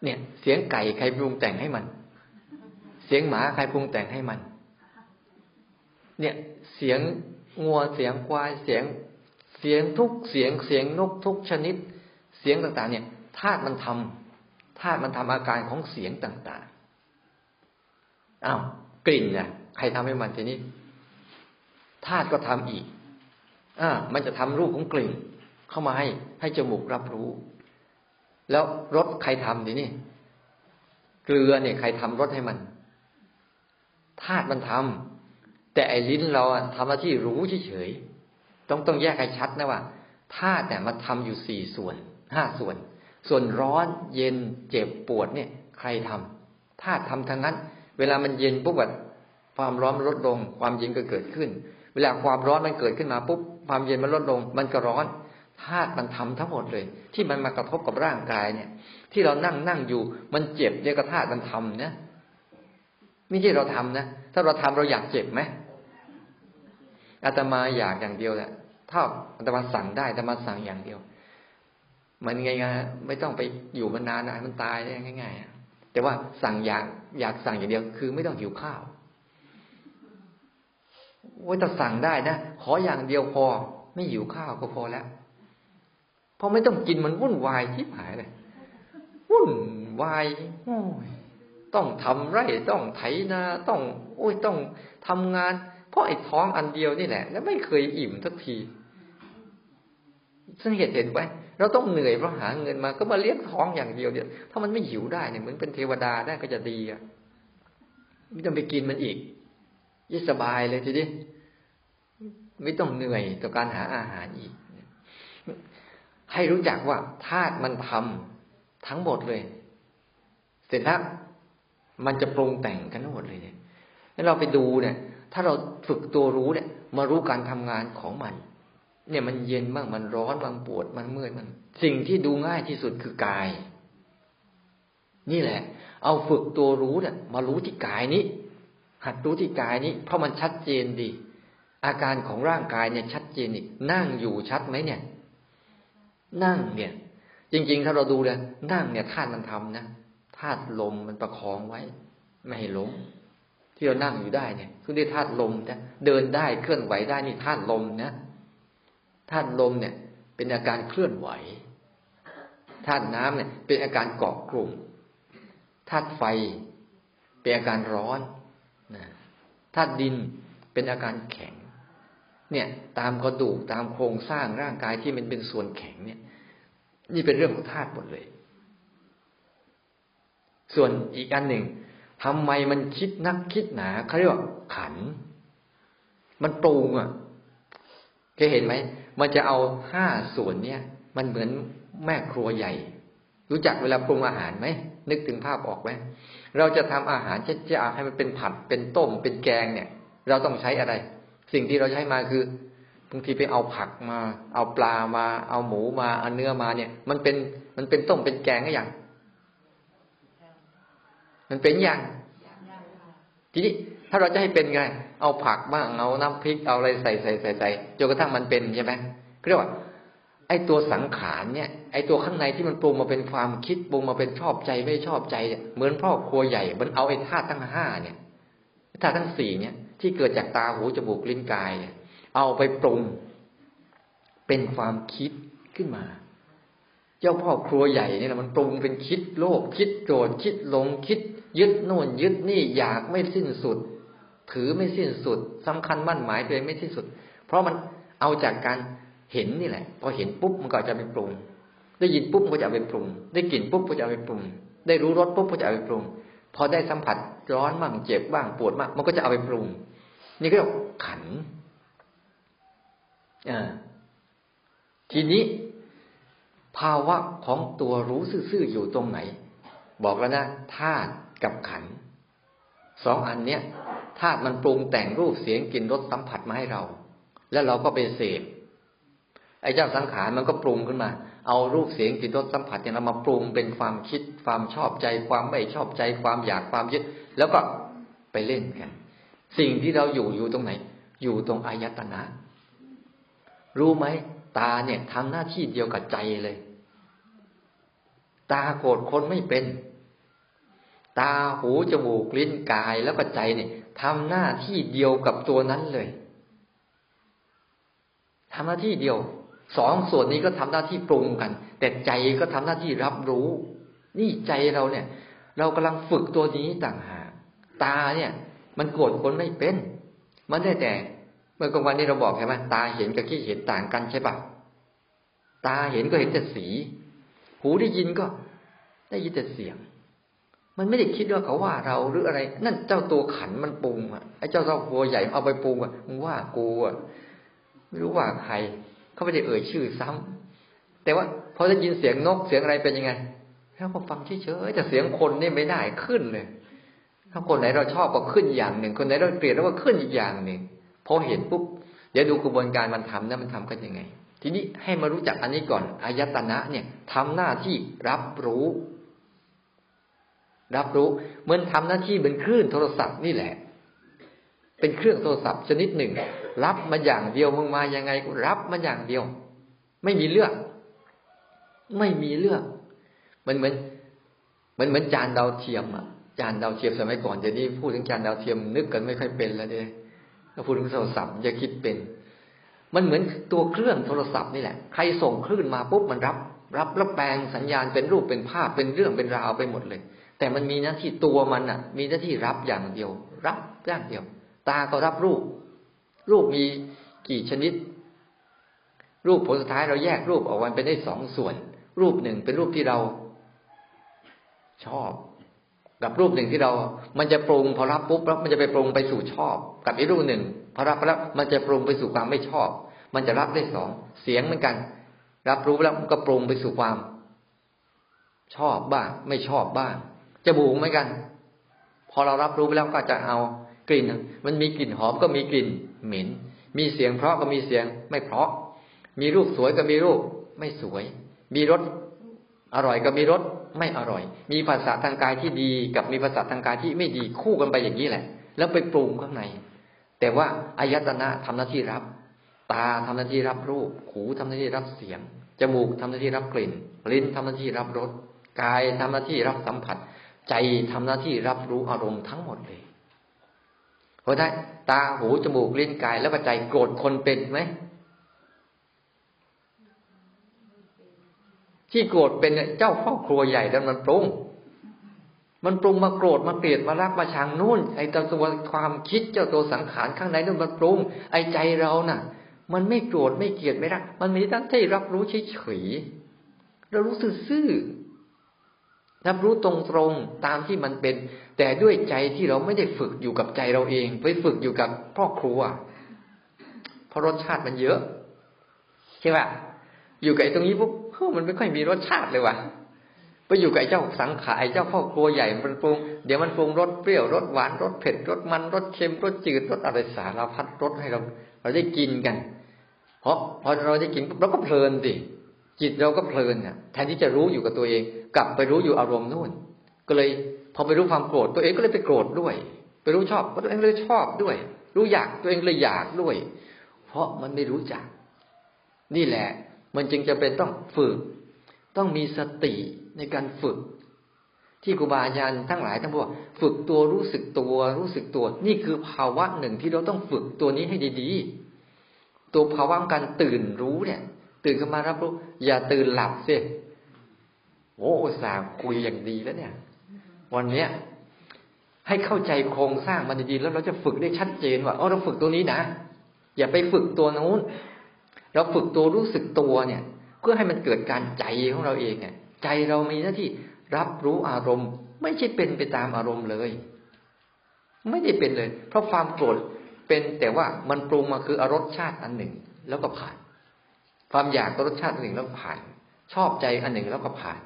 เนี่ย เสียงไก่ใครปรุงแต่งให้มัน เสียงหมาใครปรุงแต่งให้มัน เนี่ย เสียงงัวเสียงควายเสียงเสียงทุกเสียงเสียงนกทุกชนิด เสียงต่าง ๆ เนี่ยธาตุมันทำธาตุมันทำอาการของเสียงต่างๆอ้าวกลิ่นเนี่ยใครทำให้มันทีนี้ธาตุก็ทำอีกอ่ามันจะทำรูปของกลิ่น เข้ามาให้ให้จมูกรับรู้ แล้วรสใครทำดินี่เกลือเนี่ย ใครทำรสให้มัน ธาตุมันทำแต่ไอ้ลิ้นเราทำหน้าที่รู้เฉยๆต้องต้องแยกให้ชัดนะว่าธาตุเนี่ยมันทำอยู่สี่ส่วนห้าส่วน ส่วนร้อนเย็นเจ็บปวดเนี่ย ใครทำธาตุทำทั้งนั้น เวลามันเย็นปุ๊บแบบความร้อนมันลดลง ความเย็นก็เกิดขึ้น เวลาความร้อนมันเกิดขึ้นมาปุ๊บความเย็นมันลดลง มันก็ร้อนธาตุมันทำทั้งหมดเลย ที่มันมากระทบกับร่างกายเนี่ย ที่เรานั่งนั่งอยู่ มันเจ็บเนี่ยก็ธาตุมันทำเนะ ไม่ใช่เราทำนะถ้าเราทำเราอยากเจ็บไหมอาตมาอยากอย่างเดียวแหละถ้าอาตมาสั่งได้อาตมาสั่งอย่างเดียว มันง่ายๆไม่ต้องไปอยู่มานานนะมันตายได้ง่ายๆแต่ว่าสั่งอยากอยากสั่งอย่างเดียว คือไม่ต้องหิวข้าวว่าจะสั่งได้นะขออย่างเดียวพอ ไม่หิวข้าวก็พอแล้วพอไม่ต้องกินมันวุ่นวายทิพหายเลยวุ่นวายโอ้ย ต้องทำไร่ต้องไถนาต้องโอ้ยต้องทำงาน เพราะไอ้ท้องอันเดียวนี่แหละ แล้วไม่เคยอิ่มสักทีสังเกตเห็นไหมเราต้องเหนื่อยเพราะหาเงินมาก็มาเลี้ยงท้องอย่างเดียวเนี่ยถ้ามันไม่หิวได้เนี่ยเหมือนเป็นเทวดาได้ก็จะดีอะไม่ต้องไปกินมันอีกยิ่สบายเลยทีนี้ไม่ต้องเหนื่อยต่อการหาอาหารอีก ให้รู้จักว่าธาตุมันทำทั้งหมดเลย เสร็จแล้ว มันจะปรุงแต่งกันทั้งหมดเลยเนี่ยแล้วเราไปดูเนี่ย ถ้าเราฝึกตัวรู้เนี่ย มารู้การทำงานของมัน เนี่ยมันเย็นบ้างมันร้อนบางปวดมันเมื่อยมัน สิ่งที่ดูง่ายที่สุดคือกาย นี่แหละ เอาฝึกตัวรู้เนี่ย มารู้ที่กายนี้ หัดรู้ที่กายนี้ เพราะมันชัดเจนดี อาการของร่างกายเนี่ยชัดเจนนี่นั่งอยู่ชัดไหมเนี่ย นั่งเนี่ย จริง ๆ ถ้าเราดูเลยนั่งเนี่ยธาตุมันทำนะาตุลมมันประคองไว้ ไม่ให้ล้มที่เรานั่งอยู่ได้เนี่ยคือได้ธาตุลมนะเดินได้เคลื่อนไหวได้นี่ธาตุลมนะธาตุลมเนี่ย เป็นอาการเคลื่อนไหวธาตุน้ำเนี่ย เป็นอาการเกาะกลุ่มธาตุไฟ เป็นอาการร้อนนะธาตุดินเป็นอาการแข็ง เนี่ย ตามกระดูกตามโครงสร้างร่างกายที่มันเป็นส่วนแข็งเนี่ย นี่เป็นเรื่องของธาตุหมดเลย ส่วนอีกอันหนึ่งทำไมมันคิดนักคิดหนาเขาเรียกว่าขัน มันปรุงอะเคยเห็นไหมมันจะเอาห้าส่วนเนี้ยมันเหมือนแม่ครัวใหญ่ รู้จักเวลาปรุงอาหารไหมนึกถึงภาพออกไหมเราจะทำอาหารจะจะให้มันเป็นผัดเป็นต้มเป็นแกงเนี่ย เราต้องใช้อะไร สิ่งที่เราใช้มาคือบางทีไปเอาผักมา เอาปลามา เอาหมูมาเอาเนื้อมาเนี่ย มันเป็นมันเป็นต้มเป็นแกงก็อย่าง มันเป็นอย่างทีนี้ถ้าเราจะให้เป็นไง เอาผักบ้างเอาน้ำพริกเอาอะไรใส่ใส่ใส่ใส่จนกระทั่งมันเป็นใช่ไหมเรียกว่า ไอ้ตัวสังขารเนี่ย ไอ้ตัวข้างในที่มันปรุงมาเป็นความคิดปรุงมาเป็นชอบใจไม่ชอบใจเนี่ยเหมือนพ่อครัวใหญ่ มันเอาไอ้ธาตุทั้งห้าเนี่ยธาตุทั้งสี่เนี่ย ที่เกิดจากตาหูจมูกลิ้นกายเนี่ย เอาไปปรุง เป็นความคิดขึ้นมา เจ้าพ่อครัวใหญ่เนี่ยมันปรุงเป็นคิดโลภคิดโกรธคิดหลงคิด ยึดโน่นยึดนี่อยากไม่สิ้นสุด ถือไม่สิ้นสุดสำคัญมั่นหมายตัวเองไม่สิ้นสุด เพราะมันเอาจากการเห็นนี่แหละ พอเห็นปุ๊บมันก็จะไปปรุง ได้ยินปุ๊บก็จะไปปรุง ได้กลิ่นปุ๊บก็จะไปปรุง ได้รู้รสปุ๊บก็จะไปปรุง พอได้สัมผัสร้อนบ้างเจ็บบ้างปวดบ้างมันก็จะเอาไปปรุง นี่ก็เรียกขันอ่าทีนี้ภาวะของตัวรู้ซื่อๆอยู่ตรงไหน บอกแล้วนะธาตุ กับขันสองอันเนี้ยธาตุมันปรุงแต่งรูปเสียงกลิ่นรสสัมผัสมาให้เรา แล้วเราก็ไปเสพไอ้เจ้าสังขารมันก็ปรุงขึ้นมา เอารูปเสียงกลิ่นรสสัมผัสเนี่ยเรามาปรุงเป็นความคิด ความชอบใจ ความไม่ชอบใจ ความอยากความยึด แล้วก็ไปเล่นกัน สิ่งที่เราอยู่อยู่ตรงไหน อยู่ตรงอายตนะ รู้ไหมตาเนี่ยทำหน้าที่เดียวกับใจเลย ตาโกรธคนไม่เป็น ตาหูจมูกลิ้นกายแล้วก็ใจเนี่ยทำหน้าที่เดียวกับตัวนั้นเลยทำหน้าที่เดียวสองส่วนนี้ก็ทำหน้าที่ปรุงกัน แต่ใจก็ทำหน้าที่รับรู้ นี่ใจเราเนี่ย เรากำลังฝึกตัวนี้ต่างหากตาเนี่ย มันโกรธคนไม่เป็น มันได้แต่ เมื่อกลางวันนี้เราบอกใช่ไหมตาเห็นกับขี้เห็นต่างกันใช่ปะตาเห็นก็เห็นแต่สี หูได้ยินก็ ได้ยินแต่เสียง มันไม่ได้คิดว่าเขาว่าเราหรืออะไร นั่นเจ้าตัวขันมันปรุงอะไอ้เจ้าเจ้าตัวใหญ่เอาไปปรุงอะมึงว่ากูอะไม่รู้ว่าใคร เขาไม่ได้เอ่ยชื่อซ้ำแต่ว่าพอได้ยินเสียงนกเสียงอะไรเป็นยังไงแล้วก็ฟังเฉยๆแต่เสียงคนนี่ไม่ได้ขึ้นเลยถ้าคนไหนเราชอบก็ขึ้นอย่างหนึ่ง คนไหนเราเกลียดแล้วก็ขึ้นอีกอย่างหนึ่งพอเห็นปุ๊บเดี๋ยวดูกระบวนการมันทำนะมันทำกันยังไง ทีนี้ให้มารู้จักอันนี้ก่อนอายตนะเนี่ยทำหน้าที่รับรู้ รับรู้เหมือนทำหน้าที่เป็นคลื่นโทรศัพท์นี่แหละ เป็นเครื่องโทรศัพท์ชนิดหนึ่ง รับมาอย่างเดียวมึงมายังไงก็รับมาอย่างเดียว ไม่มีเลือก ไม่มีเลือก มันเหมือนมันเหมือนจานดาวเทียมอะจานดาวเทียมสมัยก่อนเดี๋ยวนี้พูดถึงจานดาวเทียมนึกกันไม่ค่อยเป็นแล้วเนี่ยถ้าพูดถึงโทรศัพท์จะคิดเป็น มันเหมือนตัวเครื่องโทรศัพท์นี่แหละ ใครส่งคลื่นมาปุ๊บมันรับ รับแล้วแปลงสัญญาณเป็นรูปเป็นภาพเป็นเรื่องเป็นราวไปหมดเลย แต่มันมีหน้าที่ตัวมันอะ มีหน้าที่รับอย่างเดียว รับอย่างเดียว ตาก็รับรูป รูปมีกี่ชนิด รูปผลสุดท้ายเราแยกรูปออกมาเป็นได้สองส่วน รูปหนึ่งเป็นรูปที่เราชอบ กับรูปหนึ่งที่เรา มันจะปรุงพอรับปุ๊บแล้วมันจะไปปรุงไปสู่ชอบ กับอีกรูปหนึ่งพอรับแล้วมันจะปรุงไปสู่ความไม่ชอบ มันจะรับได้สองเสียงเหมือนกัน รับรู้แล้วมันก็ปรุงไปสู่ความ ชอบบ้าง ไม่ชอบบ้าง จมูกเหมือนกัน พอเรารับรู้ไปแล้วก็จะเอากลิ่น มันมีกลิ่นหอมก็มีกลิ่นเหม็น มีเสียงเพราะก็มีเสียงไม่เพราะ มีรูปสวยก็มีรูปไม่สวย มีรสอร่อยก็มีรสไม่อร่อย มีภาษาทางกายที่ดีกับมีภาษาทางกายที่ไม่ดีคู่กันไปอย่างนี้แหละ แล้วไปปรุงข้างใน แต่ว่าอายตนะทำหน้าที่รับ ตาทำหน้าที่รับรูป หูทำหน้าที่รับเสียง จมูกทำหน้าที่รับกลิ่น ลิ้นทำหน้าที่รับรส กายทำหน้าที่รับสัมผัส ใจทำหน้าที่รับรู้อารมณ์ทั้งหมดเลยเพราะได้ตาหูจมูกลิ้นกายแล้วก็ใจโกรธคนเป็นไหมที่โกรธเป็นเจ้าพ่อบครัวใหญ่แล้วมันปรุง มันปรุงมาโกรธมาเกลียดมารักมาชังนู่น ไอ้ตัวความคิดเจ้าตัวสังขารข้างในนู่นมันปรุง ไอ้ใจเราน่ะ มันไม่โกรธไม่เกลียดไม่รัก มันมีตั้งใจรับรู้เฉยๆเรารู้สึกซื่อ รับรู้ตรงๆตามที่มันเป็น แต่ด้วยใจที่เราไม่ได้ฝึกอยู่กับใจเราเอง ไปฝึกอยู่กับพ่อครัวเพราะรสชาติมันเยอะใช่ป่ะอยู่กับตรงนี้ปุ๊บเฮ้มันไม่ค่อยมีรสชาติเลยว่ะไปอยู่กับเจ้าสังขารเจ้าพ่อครัวใหญ่มันปรุงเดี๋ยวมันปรุงรสเปรี้ยวรสหวานรสเผ็ดรสมันรสเค็มรสจืดรสอะไรสารพัดรสให้เรา เราได้กินกันเพราะพอเราได้กินเราก็เพลินสิจิตเราก็เพลินเนี่ยแทนที่จะรู้อยู่กับตัวเอง กลับไปรู้อยู่อารมณ์นู่น ก็เลยพอไปรู้ความโกรธตัวเองก็เลยไปโกรธด้วย ไปรู้ชอบตัวเองเลยชอบด้วย รู้อยากตัวเองเลยอยากด้วย เพราะมันไม่รู้จัก นี่แหละ มันจึงจะเป็นต้องฝึก ต้องมีสติในการฝึก ที่ครูบาอาจารย์ทั้งหลายท่านบอกฝึกตัวรู้สึกตัวรู้สึกตัว นี่คือภาวะหนึ่งที่เราต้องฝึกตัวนี้ให้ดีๆ ตัวภาวะการตื่นรู้เนี่ย ตื่นขึ้นมารับรู้อย่าตื่นหลับสิ โอ้สาคุยอย่างดีแล้วเนี่ย วันเนี้ย ให้เข้าใจโครงสร้างมันดีๆแล้วเราจะฝึกได้ชัดเจนว่าอ๋อเราฝึกตัวนี้นะอย่าไปฝึกตัวนู้น เราฝึกตัวรู้สึกตัวเนี่ย เพื่อให้มันเกิดการใจของเราเองเนี่ยใจเรามีหน้าที่รับรู้อารมณ์ ไม่ใช่เป็นไปตามอารมณ์เลย ไม่ได้เป็นเลย เพราะความโกรธเป็นแต่ว่ามันปรุงมาคืออรสชาติอันหนึ่งแล้วก็ผ่าน ความอยากรสชาติอันหนึ่งแล้วผ่าน ชอบใจอันหนึ่งแล้วก็ผ่าน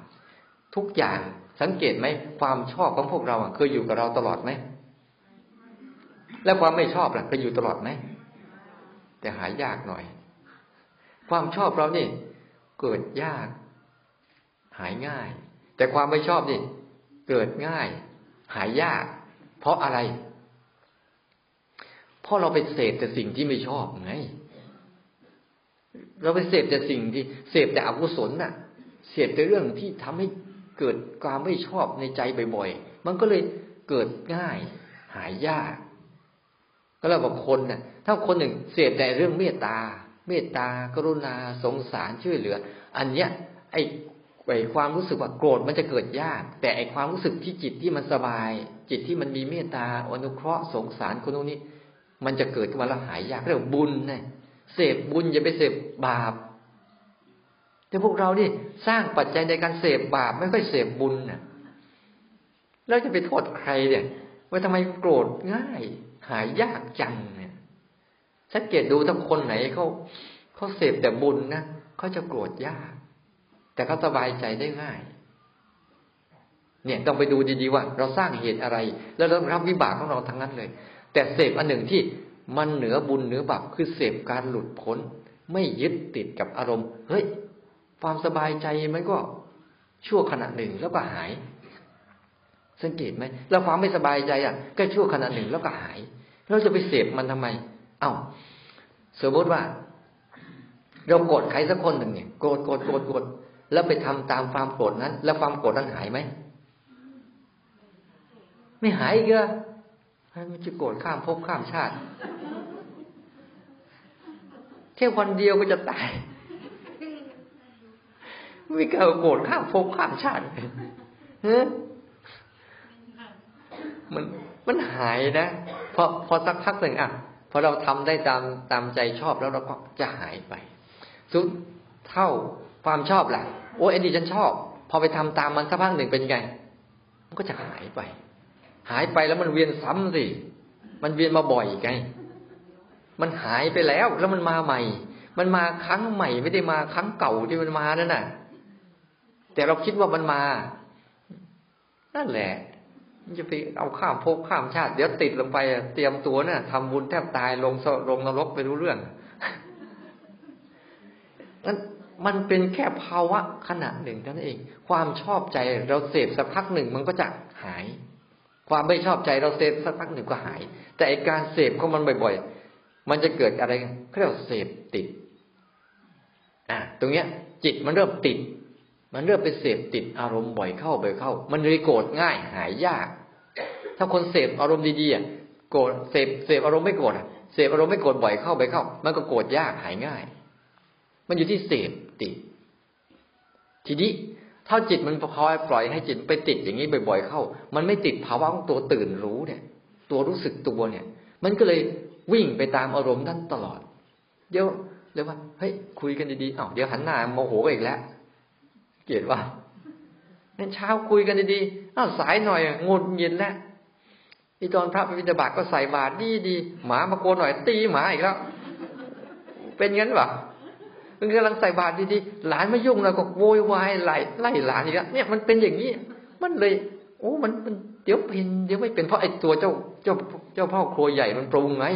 ทุกอย่างสังเกตไหมความชอบของพวกเราเคยอยู่กับเราตลอดไหมและความไม่ชอบล่ะเคยอยู่ตลอดไหมแต่หายยากหน่อย ความชอบเรานี่ เกิดยาก หายง่าย แต่ความไม่ชอบนี่ เกิดง่าย หายยาก เพราะอะไร เพราะเราไปเสพแต่สิ่งที่ไม่ชอบไง เราไปเสพแต่สิ่งที่เสพแต่อกุศลน่ะ เสพแต่เรื่องที่ทำให้ เกิดความไม่ชอบในใจบ่อยๆ มันก็เลยเกิดง่าย หายยาก ก็แล้วบอกคนน่ะ ถ้าคนหนึ่งเสพแต่เรื่องเมตตา เมตตากรุณาสงสารช่วยเหลือ อันเนี้ย ไอ้ไอ้ความรู้สึกว่าโกรธมันจะเกิดยาก แต่ไอ้ความรู้สึกที่จิตที่มันสบาย จิตที่มันมีเมตตาอนุเคราะห์สงสารคนตรงนี้ มันจะเกิดขึ้นมาแล้วหายยากเรียกบุญนะเสพบุญอย่าไปเสพบาป แต่พวกเรานี่สร้างปัจจัยในการเสพบาปไม่ค่อยเสพบุญนะ่ะแล้วจะไปโทษใครเนี่ย ว่าทำไมโกรธง่าย หายยากจังเนี่ยสังเกตดูถ้าคนไหนเขาเขาเสพแต่บุญนะเขาจะโกรธยาก แต่เขาสบายใจได้ง่าย เนี่ยต้องไปดูดีๆว่า เราสร้างเหตุอะไร แล้วเรารับวิบากของเราทั้งนั้นเลย แต่เสพอันหนึ่งที่มันเหนือบุญเหนือบาปคือเสพการหลุดพ้น ไม่ยึดติดกับอารมณ์เฮ้ย ความสบายใจมันก็ชั่วขณะหนึ่งแล้วก็หาย สังเกตไหมแล้วความไม่สบายใจอะ ก็ชั่วขณะหนึ่งแล้วก็หาย เราจะไปเสพมันทำไม เอา้าสมมติว่า เราโกรธใครสักคนหนึ่งเนี่ยโกรธโกรธโกรธโกรธแล้วไปทำตามความโกรธนั้น แล้วความโกรธนั้นหายไหมไม่หายอีกเหรอมันจะโกรธข้ามภพข้ามชาติแค่วันเดียวก็จะตาย ไม่เกิดโกรธข้ามภพข้ามชาติเฮ้มันมันหายนะพอพอสักพักหนึ่งอะพอเราทำได้ตามตามใจชอบแล้วเราก็จะหายไปสุดเท่าความชอบแหละโอ้เอ็นดีฉันชอบ พอไปทำตามมันสักพักหนึ่งเป็นไง มันก็จะหายไป หายไปแล้วมันเวียนซ้ำสิมันเวียนมาบ่อยไงมันหายไปแล้วแล้วมันมาใหม่ มันมาครั้งใหม่ไม่ได้มาครั้งเก่าที่มันมานั่นน่ะ แต่เราคิดว่ามันมา นั่นแหละจะไปเอาข้ามภพข้ามชาติ เดี๋ยวติดลงไปเตรียมตัวเนี่ยทำบุญแทบตายลงลงนรกไปรู้เรื่องนั้นมันเป็นแค่ภาวะขณะหนึ่งเท่านั้นเอง ความชอบใจเราเสพสักพักหนึ่งมันก็จะหาย ความไม่ชอบใจเราเสพสักพักหนึ่งก็หาย แต่ไอการเสพของมันบ่อย ๆ มันจะเกิดอะไรเขาเรียกเสพติด อะตรงเนี้ย จิตมันเริ่มติด มันเริ่มไปเสพติดอารมณ์บ่อยเข้าบ่อยเข้า มันเลยโกรธง่ายหายยาก ถ้าคนเสพอารมณ์ดีๆอะโกรธเสพเสพอารมณ์ไม่โกรธอะเสพอารมณ์ไม่โกรธบ่อยเข้าบ่อยเข้า มันก็โกรธยากหายง่าย มันอยู่ที่เสพติด ทีนี้ถ้าจิตมันพอปล่อยให้จิตไปติดอย่างนี้บ่อย ๆ เข้า มันไม่ติดภาวะของตัวตื่นรู้เนี่ย ตัวรู้สึกตัวเนี่ย มันก็เลยวิ่งไปตามอารมณ์นั้นตลอด เดี๋ยวเรียกว่าเฮ้ยคุยกันดีๆอ้าวเดี๋ยวหันหน้าโมโหอีกแล้ว เกลียดว่าเนเช้าคุยกันดีๆอ้าวสายหน่อยงดเย็นแล้วอีตอนพระไปบิณฑบาตก็ใส่บาตรดีดีหมามาโกนหน่อย ตีหมาอีกแล้ว เป็นงั้นปะมันกำลังใส่บาตรดีๆหลานไม่ยุ่งแล้วก็โวยวายไล่ไล่หลานอีกแล้วเนี่ยมันเป็นอย่างนี้มันเลย โอ้มันมันเดี๋ยวเป็นเดี๋ยวไม่เป็นเพราะไอ้ตัวเจ้าเจ้าเจ้าพ่อครัวใหญ่มันปรุงไง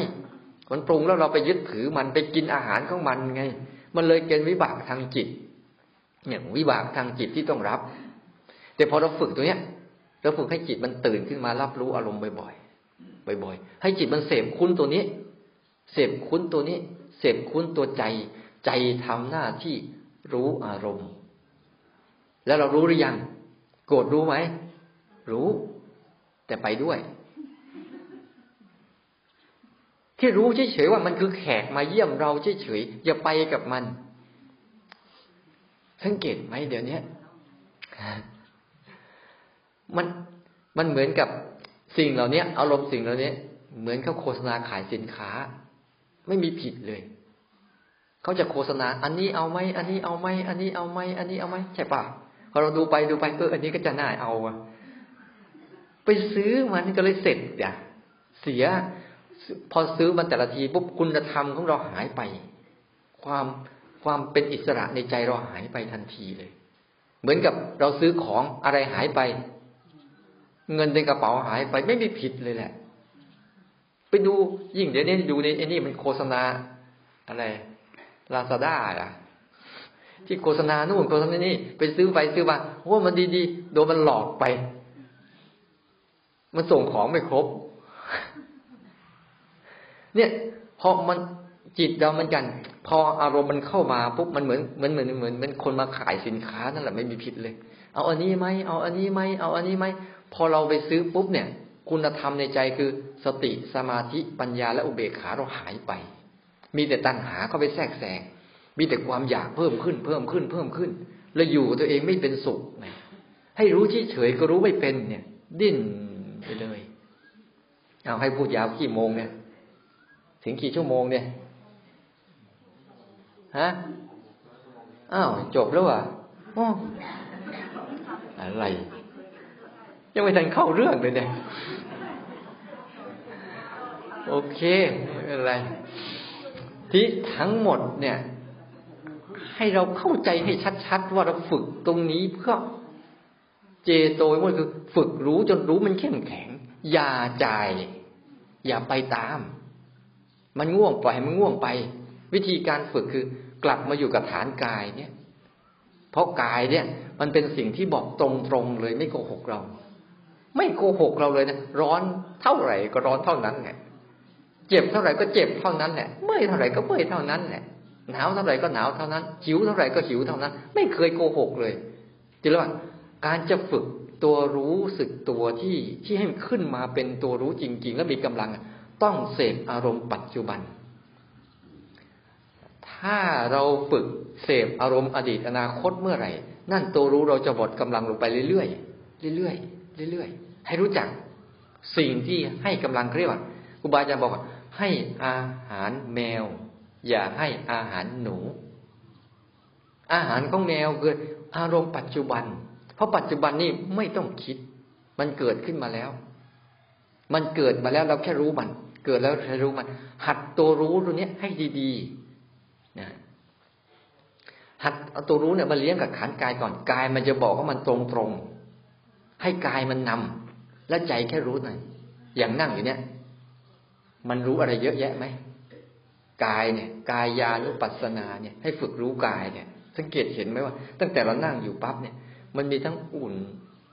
มันปรุงแล้วเราไปยึดถือมันไปกินอาหารของมันไง มันเลยเกินวิบากทางจิต เนี่ยวิบากทางจิตที่ต้องรับ แต่พอเราฝึกตัวเนี้ยเราฝึกให้จิตมันตื่นขึ้นมารับรู้อารมณ์บ่อยๆบ่อย ๆ ให้จิตมันเสพคุ้นตัวนี้ เสพคุ้นตัวนี้ เสพคุ้นตัวใจ ใจทำหน้าที่รู้อารมณ์ แล้วเรารู้หรือยัง โกรธรู้ไหม รู้ แต่ไปด้วย ที่รู้เฉยๆว่ามันคือแขกมาเยี่ยมเราเฉยๆอย่าไปกับมัน สังเกตไหมเดี๋ยวนี้มันมันเหมือนกับสิ่งเหล่านี้อารมณ์สิ่งเหล่านี้เหมือนเขาโฆษณาขายสินค้า ไม่มีผิดเลย เขาจะโฆษณา อันนี้เอาไหมอันนี้เอาไหมอันนี้เอาไหมอันนี้เอาไหมใช่ปะพอเราดูไปดูไปเอออันนี้ก็จะน่าเอาอะไปซื้อมันก็เลยเสร็จอะเสีย พอซื้อมันแต่ละทีปุ๊บคุณธรรมของเราหายไป ความ ความเป็นอิสระในใจเราหายไปทันทีเลย เหมือนกับเราซื้อของอะไรหายไป เงินในกระเป๋าหายไปไม่มีผิดเลยแหละ ไปดูยิ่งเดี๋ยวนี้ดูในไอ้นี่มันโฆษณาอะไรลาซาด้าอะที่โฆษณานู่นโฆษณานี่ไปซื้อไปซื้อมาว่ามันดีๆโดนมันหลอกไป มันส่งของไม่ครบ เนี่ยพอมันจิตเรามือนกัน พออารมณ์มันเข้ามาปุ๊บมันเหมือนเหมือนเหมือนเหมือนเหมือนคนมาขายสินค้านั่นแหละไม่มีผิดเลย เอาอันนี้ไหมเอาอันนี้ไหมเอาอันนี้ไหมพอเราไปซื้อปุ๊บเนี่ย คุณธรรมในใจคือสติสมาธิปัญญาและอุเบกขาเราหายไป มีแต่ตัณหาเข้าไปแทรกแซงมีแต่ความอยากเพิ่มขึ้น เพิ่มขึ้นเพิ่มขึ้น แล้วอยู่ตัวเองไม่เป็นสุขไงให้รู้เฉยก็รู้ไม่เป็นเนี่ย ดิ้นไปเลยเอาให้พูดยาวกี่โมงเนี่ย ถึงกี่ชั่วโมงเนี่ย ฮะอ้าวจบแล้วอะอะไร ยังไม่ทันเข้าเรื่องเลยเนี่ย โอเคไม่เป็นไรที่ทั้งหมดเนี่ย ให้เราเข้าใจให้ชัดๆ ว่าเราฝึกตรงนี้เพื่อเจโตมันคือ ฝึกรู้จนรู้มันเข้มแข็ง อย่าใจอย่าไปตาม มันง่วงปล่อยให้มันง่วงไป วิธีการฝึกคือ กลับมาอยู่กับฐานกายเนี่ย เพราะกายเนี่ย มันเป็นสิ่งที่บอกตรงๆเลยไม่โกหกเรา ไม่โกหกเราเลยนะร้อนเท่าไหร่ก็ร้อนเท่านั้นแหละเจ็บเท่าไหร่ก็เจ็บเท่านั้นแหละเมื่อยเท่าไหร่ก็เมื่อยเท่านั้นแหละหนาวเท่าไหร่ก็หนาวเท่านั้นหิวเท่าไหร่ก็หิวเท่านั้น ไม่เคยโกหกเลยจริงหรือว่าการจะฝึกตัวรู้สึกตัวที่ที่ให้ขึ้นมาเป็นตัวรู้จริง ๆ และมีกำลังต้องเสพอารมณ์ปัจจุบัน ถ้าเราฝึกเสพอารมณ์อดีตอนาคตเมื่อไหร่ นั่นตัวรู้เราจะหมดกำลังลงไปเรื่อยๆเรื่อยๆเรื่อยๆให้รู้จักสิ่งที่ให้กำลังเรียกว่าครูบาอาจารย์บอกว่า ให้อาหารแมว อย่าให้อาหารหนู อาหารของแมวคืออารมณ์ปัจจุบัน เพราะปัจจุบันนี่ไม่ต้องคิด มันเกิดขึ้นมาแล้ว มันเกิดมาแล้วเราแค่รู้มัน เกิดแล้วแค่รู้มัน หัดตัวรู้ตัวนี้ให้ดีๆ หัดเอาตัวรู้เนี่ยมาเลี้ยงกับขันกายก่อนกายมันจะบอกว่ามันตรงๆให้กายมันนำแล้วใจแค่รู้หน่อยอย่างนั่งอยู่เนี่ย มันรู้อะไรเยอะแยะไหมกายเนี่ย กายยานุปัสสนาเนี่ย ให้ฝึกรู้กายเนี่ย สังเกตเห็นไหมว่า ตั้งแต่เรานั่งอยู่ปั๊บเนี่ย มันมีทั้งอุ่น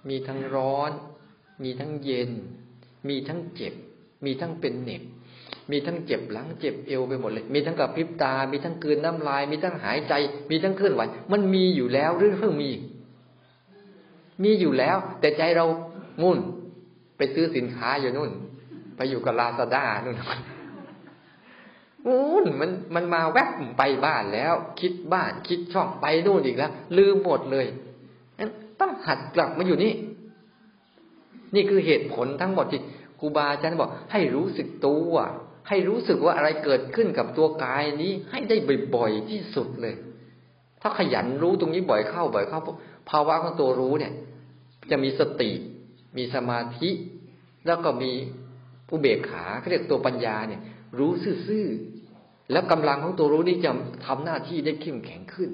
มีทั้งร้อน มีทั้งเย็น มีทั้งเจ็บ มีทั้งเป็นเหน็บ มีทั้งเจ็บหลังเจ็บเอวไปหมดเลย มีทั้งกับพริบตา มีทั้งกืนน้ำลาย มีทั้งหายใจ มีทั้งเคลื่อนไหว มันมีอยู่แล้วหรือเพิ่งมี มีอยู่แล้ว แต่ใจเรางุ่น ไปซื้อสินค้าอยู่นู่น ไปอยู่กับลาซาด้านู่นนู่นมันมันมาแวบไปบ้านแล้ว คิดบ้านคิดช่องไปนู่นอีกแล้ว ลืมหมดเลยต้องหัดกลับมาอยู่นี่ นี่คือเหตุผลทั้งหมดที่ครูบาอาจารย์บอกให้รู้สึกตัว ให้รู้สึกว่าอะไรเกิดขึ้นกับตัวกายนี้ให้ได้บ่อยๆที่สุดเลย ถ้าขยันรู้ตรงนี้บ่อยเข้าบ่อยเข้าภาวะของตัวรู้เนี่ย จะมีสติ มีสมาธิ แล้วก็มีอุเบกขาเขาเรียกตัวปัญญาเนี่ย รู้ซื่อๆแล้วกำลังของตัวรู้นี่จะทำหน้าที่ได้เข้มแข็งขึ้น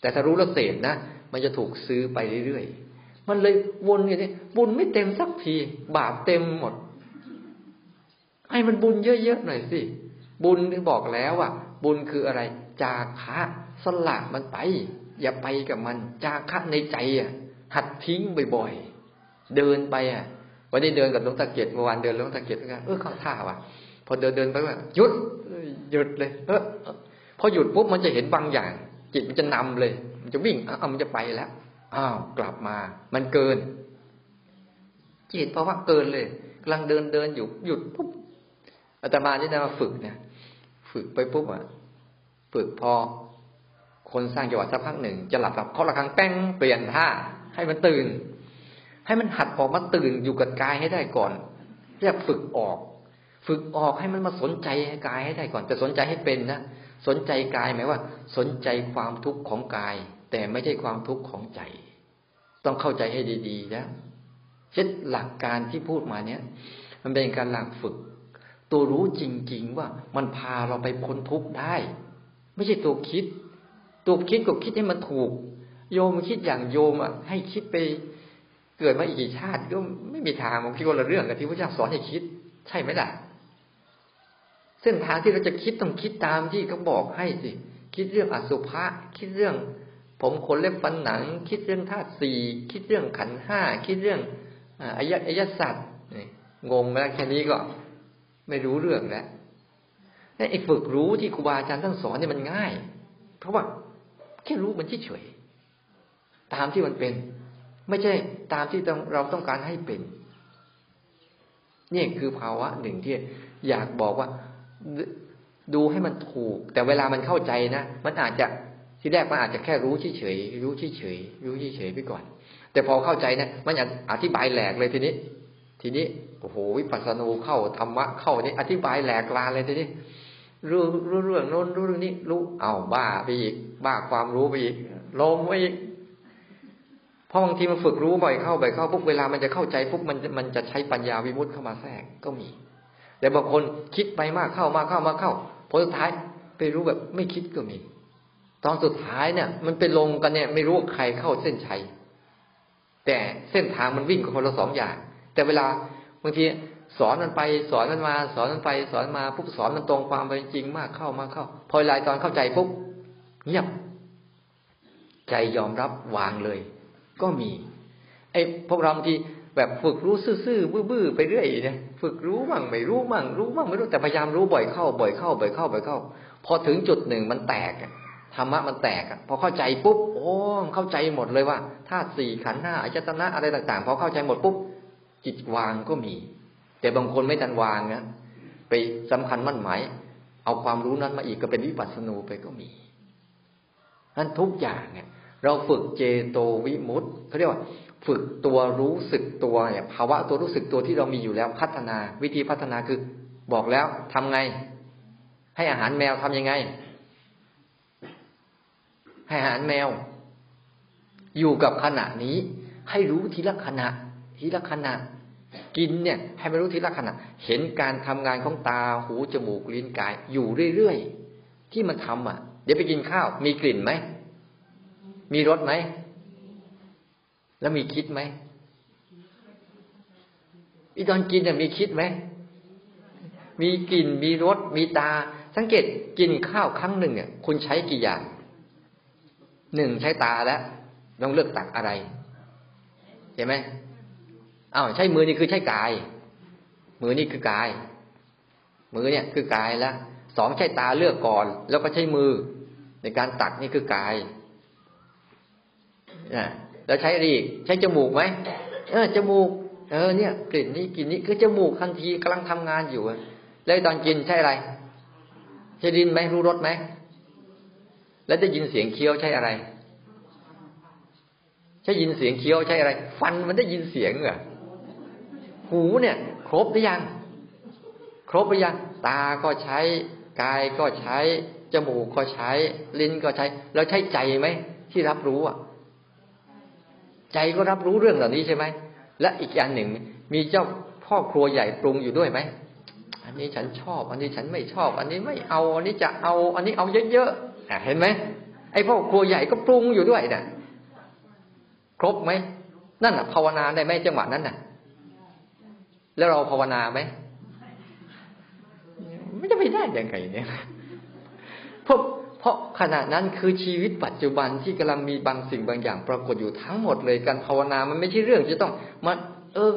แต่ถ้ารู้แล้วเสพนะมันจะถูกซื้อไปเรื่อยๆมันเลยวนอย่างนี้บุญไม่เต็มสักที บาปเต็มหมด ให้มันบุญเยอะๆหน่อยสิ บุญที่บอกแล้วว่าบุญคืออะไร จาคะสละมันไป อย่าไปกับมัน จาคะในใจอะ หัดทิ้งบ่อยๆ เดินไปอะ วันนี้เดินกับหลวงตาเกียรติเมื่อวานเดินหลวงตาเกียรติก็เออเข้าท่าว่ะ พอเดินเดินไปว่าหยุดหยุดเลย เออพอหยุดปุ๊บมันจะเห็นบางอย่าง จิตมันจะนำเลย มันจะวิ่งอ้าวมันจะไปแล้วอ้าวกลับมา มันเกินจิตเพราะว่าเกินเลยกำลังเดินเดินอยู่หยุดปุ๊บ อาตมานี่นะมาฝึกเนี่ยฝึกไปปุ๊บอะฝึกพอ คนสร้างจังหวะสักพักหนึ่ง จะหลับหลับเขาละครั้งแป้งเปลี่ยนท่าให้มันตื่น ให้มันหัดออกมาตื่นอยู่กับกายให้ได้ก่อนเรียกฝึกออก ฝึกออกให้มันมาสนใจกายให้ได้ก่อน แต่สนใจให้เป็นนะสนใจกายหมายว่า สนใจความทุกข์ของกาย แต่ไม่ใช่ความทุกข์ของใจ ต้องเข้าใจให้ดีๆนะเช่นหลักการที่พูดมาเนี้ยมันเป็นการหลักฝึก ตัวรู้จริง ๆ ว่ามันพาเราไปพ้นทุกข์ได้ ไม่ใช่ตัวคิด ตัวคิดก็คิดให้มันถูก โยมคิดอย่างโยมอะ ให้คิดไปเกิดมาอีกชาติก็ไม่มีทางมันคิดคนละเรื่องกับที่พระเจ้าสอนให้คิด ใช่ไหมล่ะเส้นทางที่เราจะคิดต้องคิดตามที่เขาบอกให้สิคิดเรื่องอสุภะคิดเรื่อง ผมขนเล็บฟันหนัง คิดเรื่องธาตุสี่คิดเรื่องขันห้าคิดเรื่องอายะอายะสัตว์งงแล้วแค่นี้ก็ ไม่รู้เรื่องแล้วไอ้ฝึกรู้ที่ครูบาอาจารย์ท่านสอนเนี่ยมันง่าย เพราะว่าแค่รู้มันเฉยๆตามที่มันเป็น ไม่ใช่ตามที่เราต้องการให้เป็นนี่คือภาวะหนึ่งที่อยากบอกว่า ดูให้มันถูก แต่เวลามันเข้าใจนะมันอาจจะที่แรกมันอาจจะแค่รู้เฉยๆรู้เฉยๆรู้เฉยๆไปก่อน แต่พอเข้าใจนะมันอธิบายแหลกเลยทีนี้ ทีนี้โอ้โหวิปัสสนูเข้าธรรมะเข้านี่อธิบายแหลกลาเลยทีนี้รู้รู้เรื่องโน้นรู้เรื่องนี้รู้เอาบ้าไปอีก บ้าความรู้ไปอีกลงไปอีกพราะบางทีมันฝึกรู้บ่อยเข้าบ่อยเข้าปุ๊บเวลามันจะเข้าใจปุ๊บมันมันจะใช้ปัญญาวิมุตต์เข้ามาแทรกก็มี แต่บางคนคิดไปมากเข้ามากเข้ามาเข้าผลสุดท้ายไปรู้แบบไม่คิดก็มี ตอนสุดท้ายเนี่ย มันไปลงกันเนี่ย ไม่รู้ใครเข้าเส้นชัยแต่เส้นทางมันวิ่งกับคนละสองอย่าง แต่เวลาบางทีสอนมันไปสอนมันมา สอนมันไป สอนมาปุ๊บสอนมันตรงความเป็นจริงมากเข้ามากเข้า พอลายตอนเข้าใจปุ๊บเงียบ ใจยอมรับวางเลย ก็มีไอ้พวกเราบางทีแบบฝึกรู้ซื่อๆบื้อๆไปเรื่อยเนี่ยฝึกรู้มั่งไม่รู้มั่งรู้มั่งไม่รู้แต่พยายามรู้บ่อยเข้า บ่อยเข้าบ่อยเข้าบ่อยเข้า พอถึงจุดหนึ่งมันแตกธรรมะมันแตกพอเข้าใจปุ๊บโอ้เข้าใจหมดเลยว่าธาตุสี่ขันธ์ห้าอายตนะอะไรต่างๆพอเข้าใจหมดปุ๊บ จิตวางก็มี แต่บางคนไม่ทันวางนะไปสำคัญมั่นหมายเอาความรู้นั้นมาอีกก็เป็นวิปัสสนูไปก็มีนั้นทุกอย่างเนี่ย เราฝึกเจโตวิมุตต์เขาเรียกว่าฝึกตัวรู้สึกตัวเนี่ยภาวะตัวรู้สึกตัวที่เรามีอยู่แล้วพัฒนา วิธีพัฒนาคือบอกแล้วทำไง ให้อาหารแมวทํำยังไง ให้อาหารแมว อยู่กับขณะนี้ ให้รู้ทีละขณะ ทีละขณะ กินเนี่ย ให้มันรู้ทีละขณะ เห็นการทำงานของตาหูจมูกลิ้นกาย อยู่เรื่อยๆที่มันทำอะ เดี๋ยวไปกินข้าว มีกลิ่นไหมมีรสไหมแล้วมีคิดไหมอีตอนกินเนี่ยมีคิดไหมมีกลิ่นมีรสมีตา สังเกตกินข้าวครั้งหนึ่งเนี่ยคุณใช้กี่อย่างหนึ่งใช้ตาแล้วต้องเลือกตักอะไรเห็นไหม อ้าวใช้มือนี่คือใช้กาย มือนี่คือกาย มือเนี่ยคือกายแล้วสองใช้ตาเลือกก่อน แล้วก็ใช้มือ ในการตักนี่คือกายนะแล้วใช้อะไรอีกใช้จมูกไหมเออจมูก เออเนี่ยกลิ่นนี้กลิ่นนี้คือจมูกทันทีกำลังทำงานอยู่แล้วตอนกินใช่อะไรใช่ดินไหมรู้รสไหมแล้วได้ยินเสียงเคี้ยวใช่อะไรใช่ยินเสียงเคี้ยวใช่อะไร ฟันมันได้ยินเสียงเหรอ หูเนี่ย ครบหรือยัง ครบหรือยัง ตาก็ใช้กายก็ใช้ จมูกก็ใช้ ลิ้นก็ใช้ แล้วใช้ใจไหมที่รับรู้อะ ใจก็รับรู้เรื่องเหล่านี้ใช่ไหมและอีกอย่างหนึ่ง มีเจ้าพ่อครัวใหญ่ปรุงอยู่ด้วยไหมอันนี้ฉันชอบ อันนี้ฉันไม่ชอบ อันนี้ไม่เอา อันนี้จะเอา อันนี้เอาเยอะๆเห็นไหมไอ้พ่อครัวใหญ่ก็ปรุงอยู่ด้วยนะ่ะ ครบไหมนั่นน่ะ ภาวนาได้ไหมจังหวะนั้นน่ะ แล้วเราภาวนาไหมไม่จะไม่ได้ยังไงเนี่ยเพราะเพราะขณะนั้นคือชีวิตปัจจุบันที่กำลังมีบางสิ่งบางอย่าง ปรากฏอยู่ทั้งหมดเลยการภาวนามันไม่ใช่เรื่องจะต้องมาเออ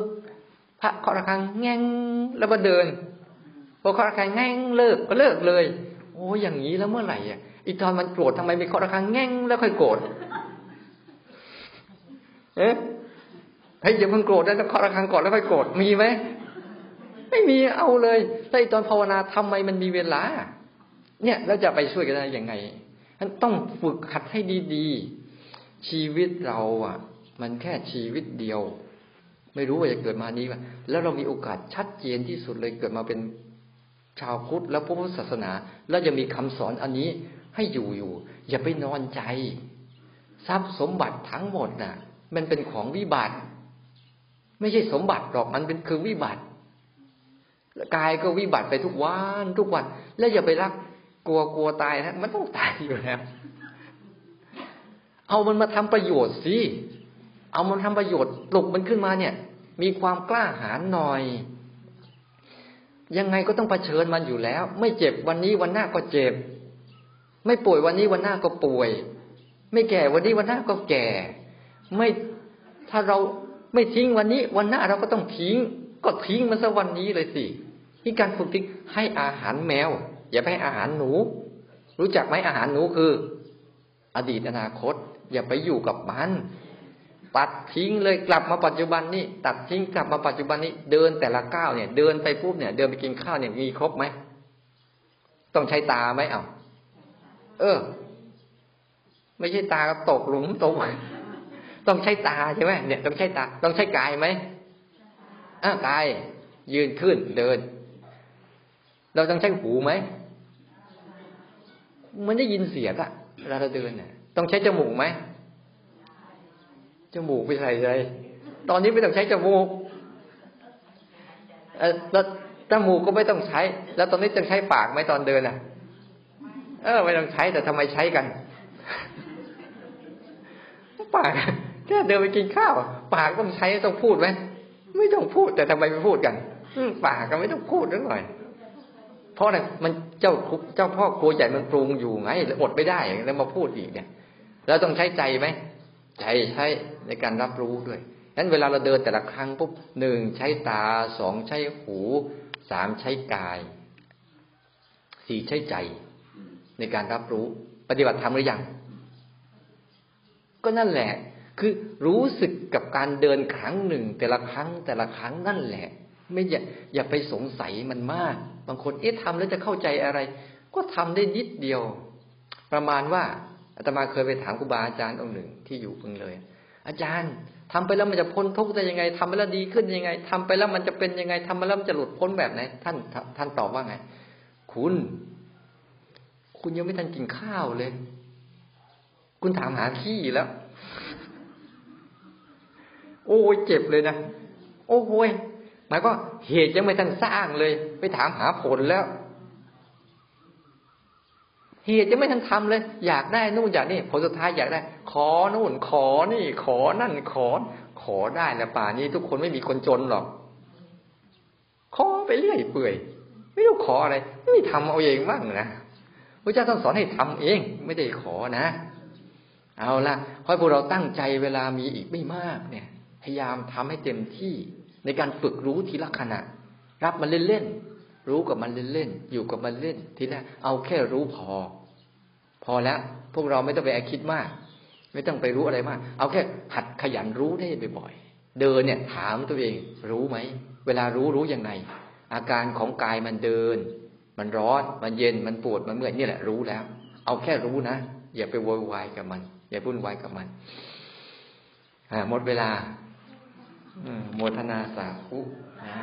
พระเคาะระฆังแง่งแล้วมาเดินพอเคาะระฆังแง่งเลิกก็เลิกเลย โอ้อย่างนี้แล้วเมื่อไหร่อะอีตอนมันโกรธทำไมไม่เคาะระฆังแง่งแล้วค่อยโกรธเอ๊ะเฮ้ยอย่าเพิ่งโกรธนะต้องเคาะระฆังก่อนแล้วค่อยโกรธมีไหม ไม่มีเอาเลยแต่ตอนภาวนาทำไมมันมีเวลา เนี่ยเราจะไปช่วยกันได้ยังไงต้องฝึกขัดให้ดีๆ ชีวิตเราอะ มันแค่ชีวิตเดียว ไม่รู้ว่าจะเกิดมานี้ว่าแล้วเรามีโอกาสชัดเจนที่สุดเลยเกิดมาเป็นชาวพุทธแล้วพระพุทธศาสนา แล้วจะมีคำสอนอันนี้ให้อยู่อยู่ อย่าไปนอนใจ ทรัพย์สมบัติทั้งหมดน่ะ มันเป็นของวิบัติ ไม่ใช่สมบัติหรอกมันเป็นคือวิบัติ กายก็วิบัติไปทุกวันทุกวัน แล้วอย่าไปรักกลัวกลัวตายนะมันต้องตายอยู่แล้ว เอามันมาทำประโยชน์สิเอามันทำประโยชน์ปลุกมันขึ้นมาเนี่ย มีความกล้าหาญหน่อย ยังไงก็ต้องเผชิญมันอยู่แล้ว ไม่เจ็บวันนี้วันหน้าก็เจ็บ ไม่ป่วยวันนี้วันหน้าก็ป่วย ไม่แก่วันนี้วันหน้าก็แก่ ไม่ถ้าเราไม่ทิ้งวันนี้วันหน้าเราก็ต้องทิ้ง ก็ทิ้งมันซะวันนี้เลยสิที่การฝึกทิ้งให้อาหารแมว อย่าไปให้อาหารหนู รู้จักไหมอาหารหนูคือ อดีตอนาคต อย่าไปอยู่กับมันตัดทิ้งเลยกลับมาปัจจุบันนี่ตัดทิ้งกลับมาปัจจุบันนี้เดินแต่ละก้าวเนี่ย เดินไปปุ๊บเนี่ย เดินไปกินข้าวเนี่ยมีครบไหมต้องใช้ตาไหมเอ้าเออ ไม่ใช่ตาก็ตกหลุมตกต้องใช้ตาใช่ไหมเนี่ย ต้องใช้ตา ต้องใช้กายไหม อ่ากาย ยืนขึ้นเดิน เราต้องใช้หูไหมมันได้ยินเสียงอะเวลาเราเดินเนี่ยต้องใช้จมูกไหมจมูกไปใส่ใจตอนนี้ไม่ต้องใช้จมูกเออแล้วจมูกก็ไม่ต้องใช้ แล้วตอนนี้ต้องใช้ปากไหมตอนเดินอะ เออ ไม่ต้องใช้แต่ทำไมใช้กัน ปากแค่เดินไปกินข้าว ปากต้องใช้ต้องพูดไหม ไม่ต้องพูดแต่ทำไมไม่พูดกันปากก็ไม่ต้องพูดนิดหน่อยเพราะอะไรมันเจ้าเจ้าพ่อครัวใหญ่มันปรุงอยู่ไงแล้วอดไม่ได้แล้วมาพูดอีกเนี่ยแล้วต้องใช้ใจไหมใจใช้ในการรับรู้ด้วยนั้นเวลาเราเดินแต่ละครั้งปุ๊บหนึ่งใช้ตาสองใช้หูสามใช้กายสี่ใช้ใจ ในการรับรู้ ปฏิบัติธรรมหรือยังก็นั่นแหละ คือรู้สึกกับการเดินครั้งหนึ่ง แต่ละครั้งแต่ละครั้งนั่นแหละ ไม่อย่าอย่าไปสงสัยมันมาก บางคนเอ๊ะทำแล้วจะเข้าใจอะไร ก็ทำได้นิดเดียว ประมาณว่าอาตมาเคยไปถามครูบาอาจารย์องค์หนึ่งที่อยู่พึงเลย อาจารย์ทำไปแล้วมันจะพ้นทุกข์ได้ยังไงทำไปแล้วดีขึ้นยังไงทำไปแล้วมันจะเป็นยังไงทำไปแล้วมันจะหลุดพ้นแบบไหนท่านท่านตอบว่าไง คุณ คุณยังไม่ทันกินข้าวเลย คุณถามหาขี้แล้ว โอ้ยเจ็บเลยนะโอ้โหหมายก็เหตุยังไม่ทันสร้างเลย ไปถามหาผลแล้ว เหตุยังไม่ทันทำเลย อยากได้นู่นอยากนี่ผลสุดท้ายอยากได้ ขอนู่น ขอนี่ ขอนั่นขอ ขอได้แล้วป่านี้ทุกคนไม่มีคนจนหรอกขอไปเรื่อยเปื่อย ไม่ต้ขออะไร ไม่ทำเอาเองบ้างนะพระเจ้าต้องสอนให้ทำเอง ไม่ได้ขอนะ เอาละขอให้พวกเราตั้งใจเวลามีอีกไม่มากเนี่ย พยายามทำให้เต็มที่ในการฝึกรู้ทีละขณะ รับมันเล่นๆรู้กับมันเล่นๆอยู่กับมันเล่น ทีแรกเอาแค่รู้พอ พอแล้วพวกเราไม่ต้องไปคิดมาก ไม่ต้องไปรู้อะไรมาก เอาแค่หัดขยันรู้ได้บ่อยๆเดินเนี่ย ถามตัวเอง รู้ไหมเวลารู้รู้ยังไง อาการของกายมันเดิน มันร้อนมันเย็นมันปวดมันเมื่อยนี่แหละรู้แล้ว เอาแค่รู้นะอย่าไปโวยวายกับมัน อย่าพุ่นวายกับมันหมดเวลา โมทนาสาธุนะ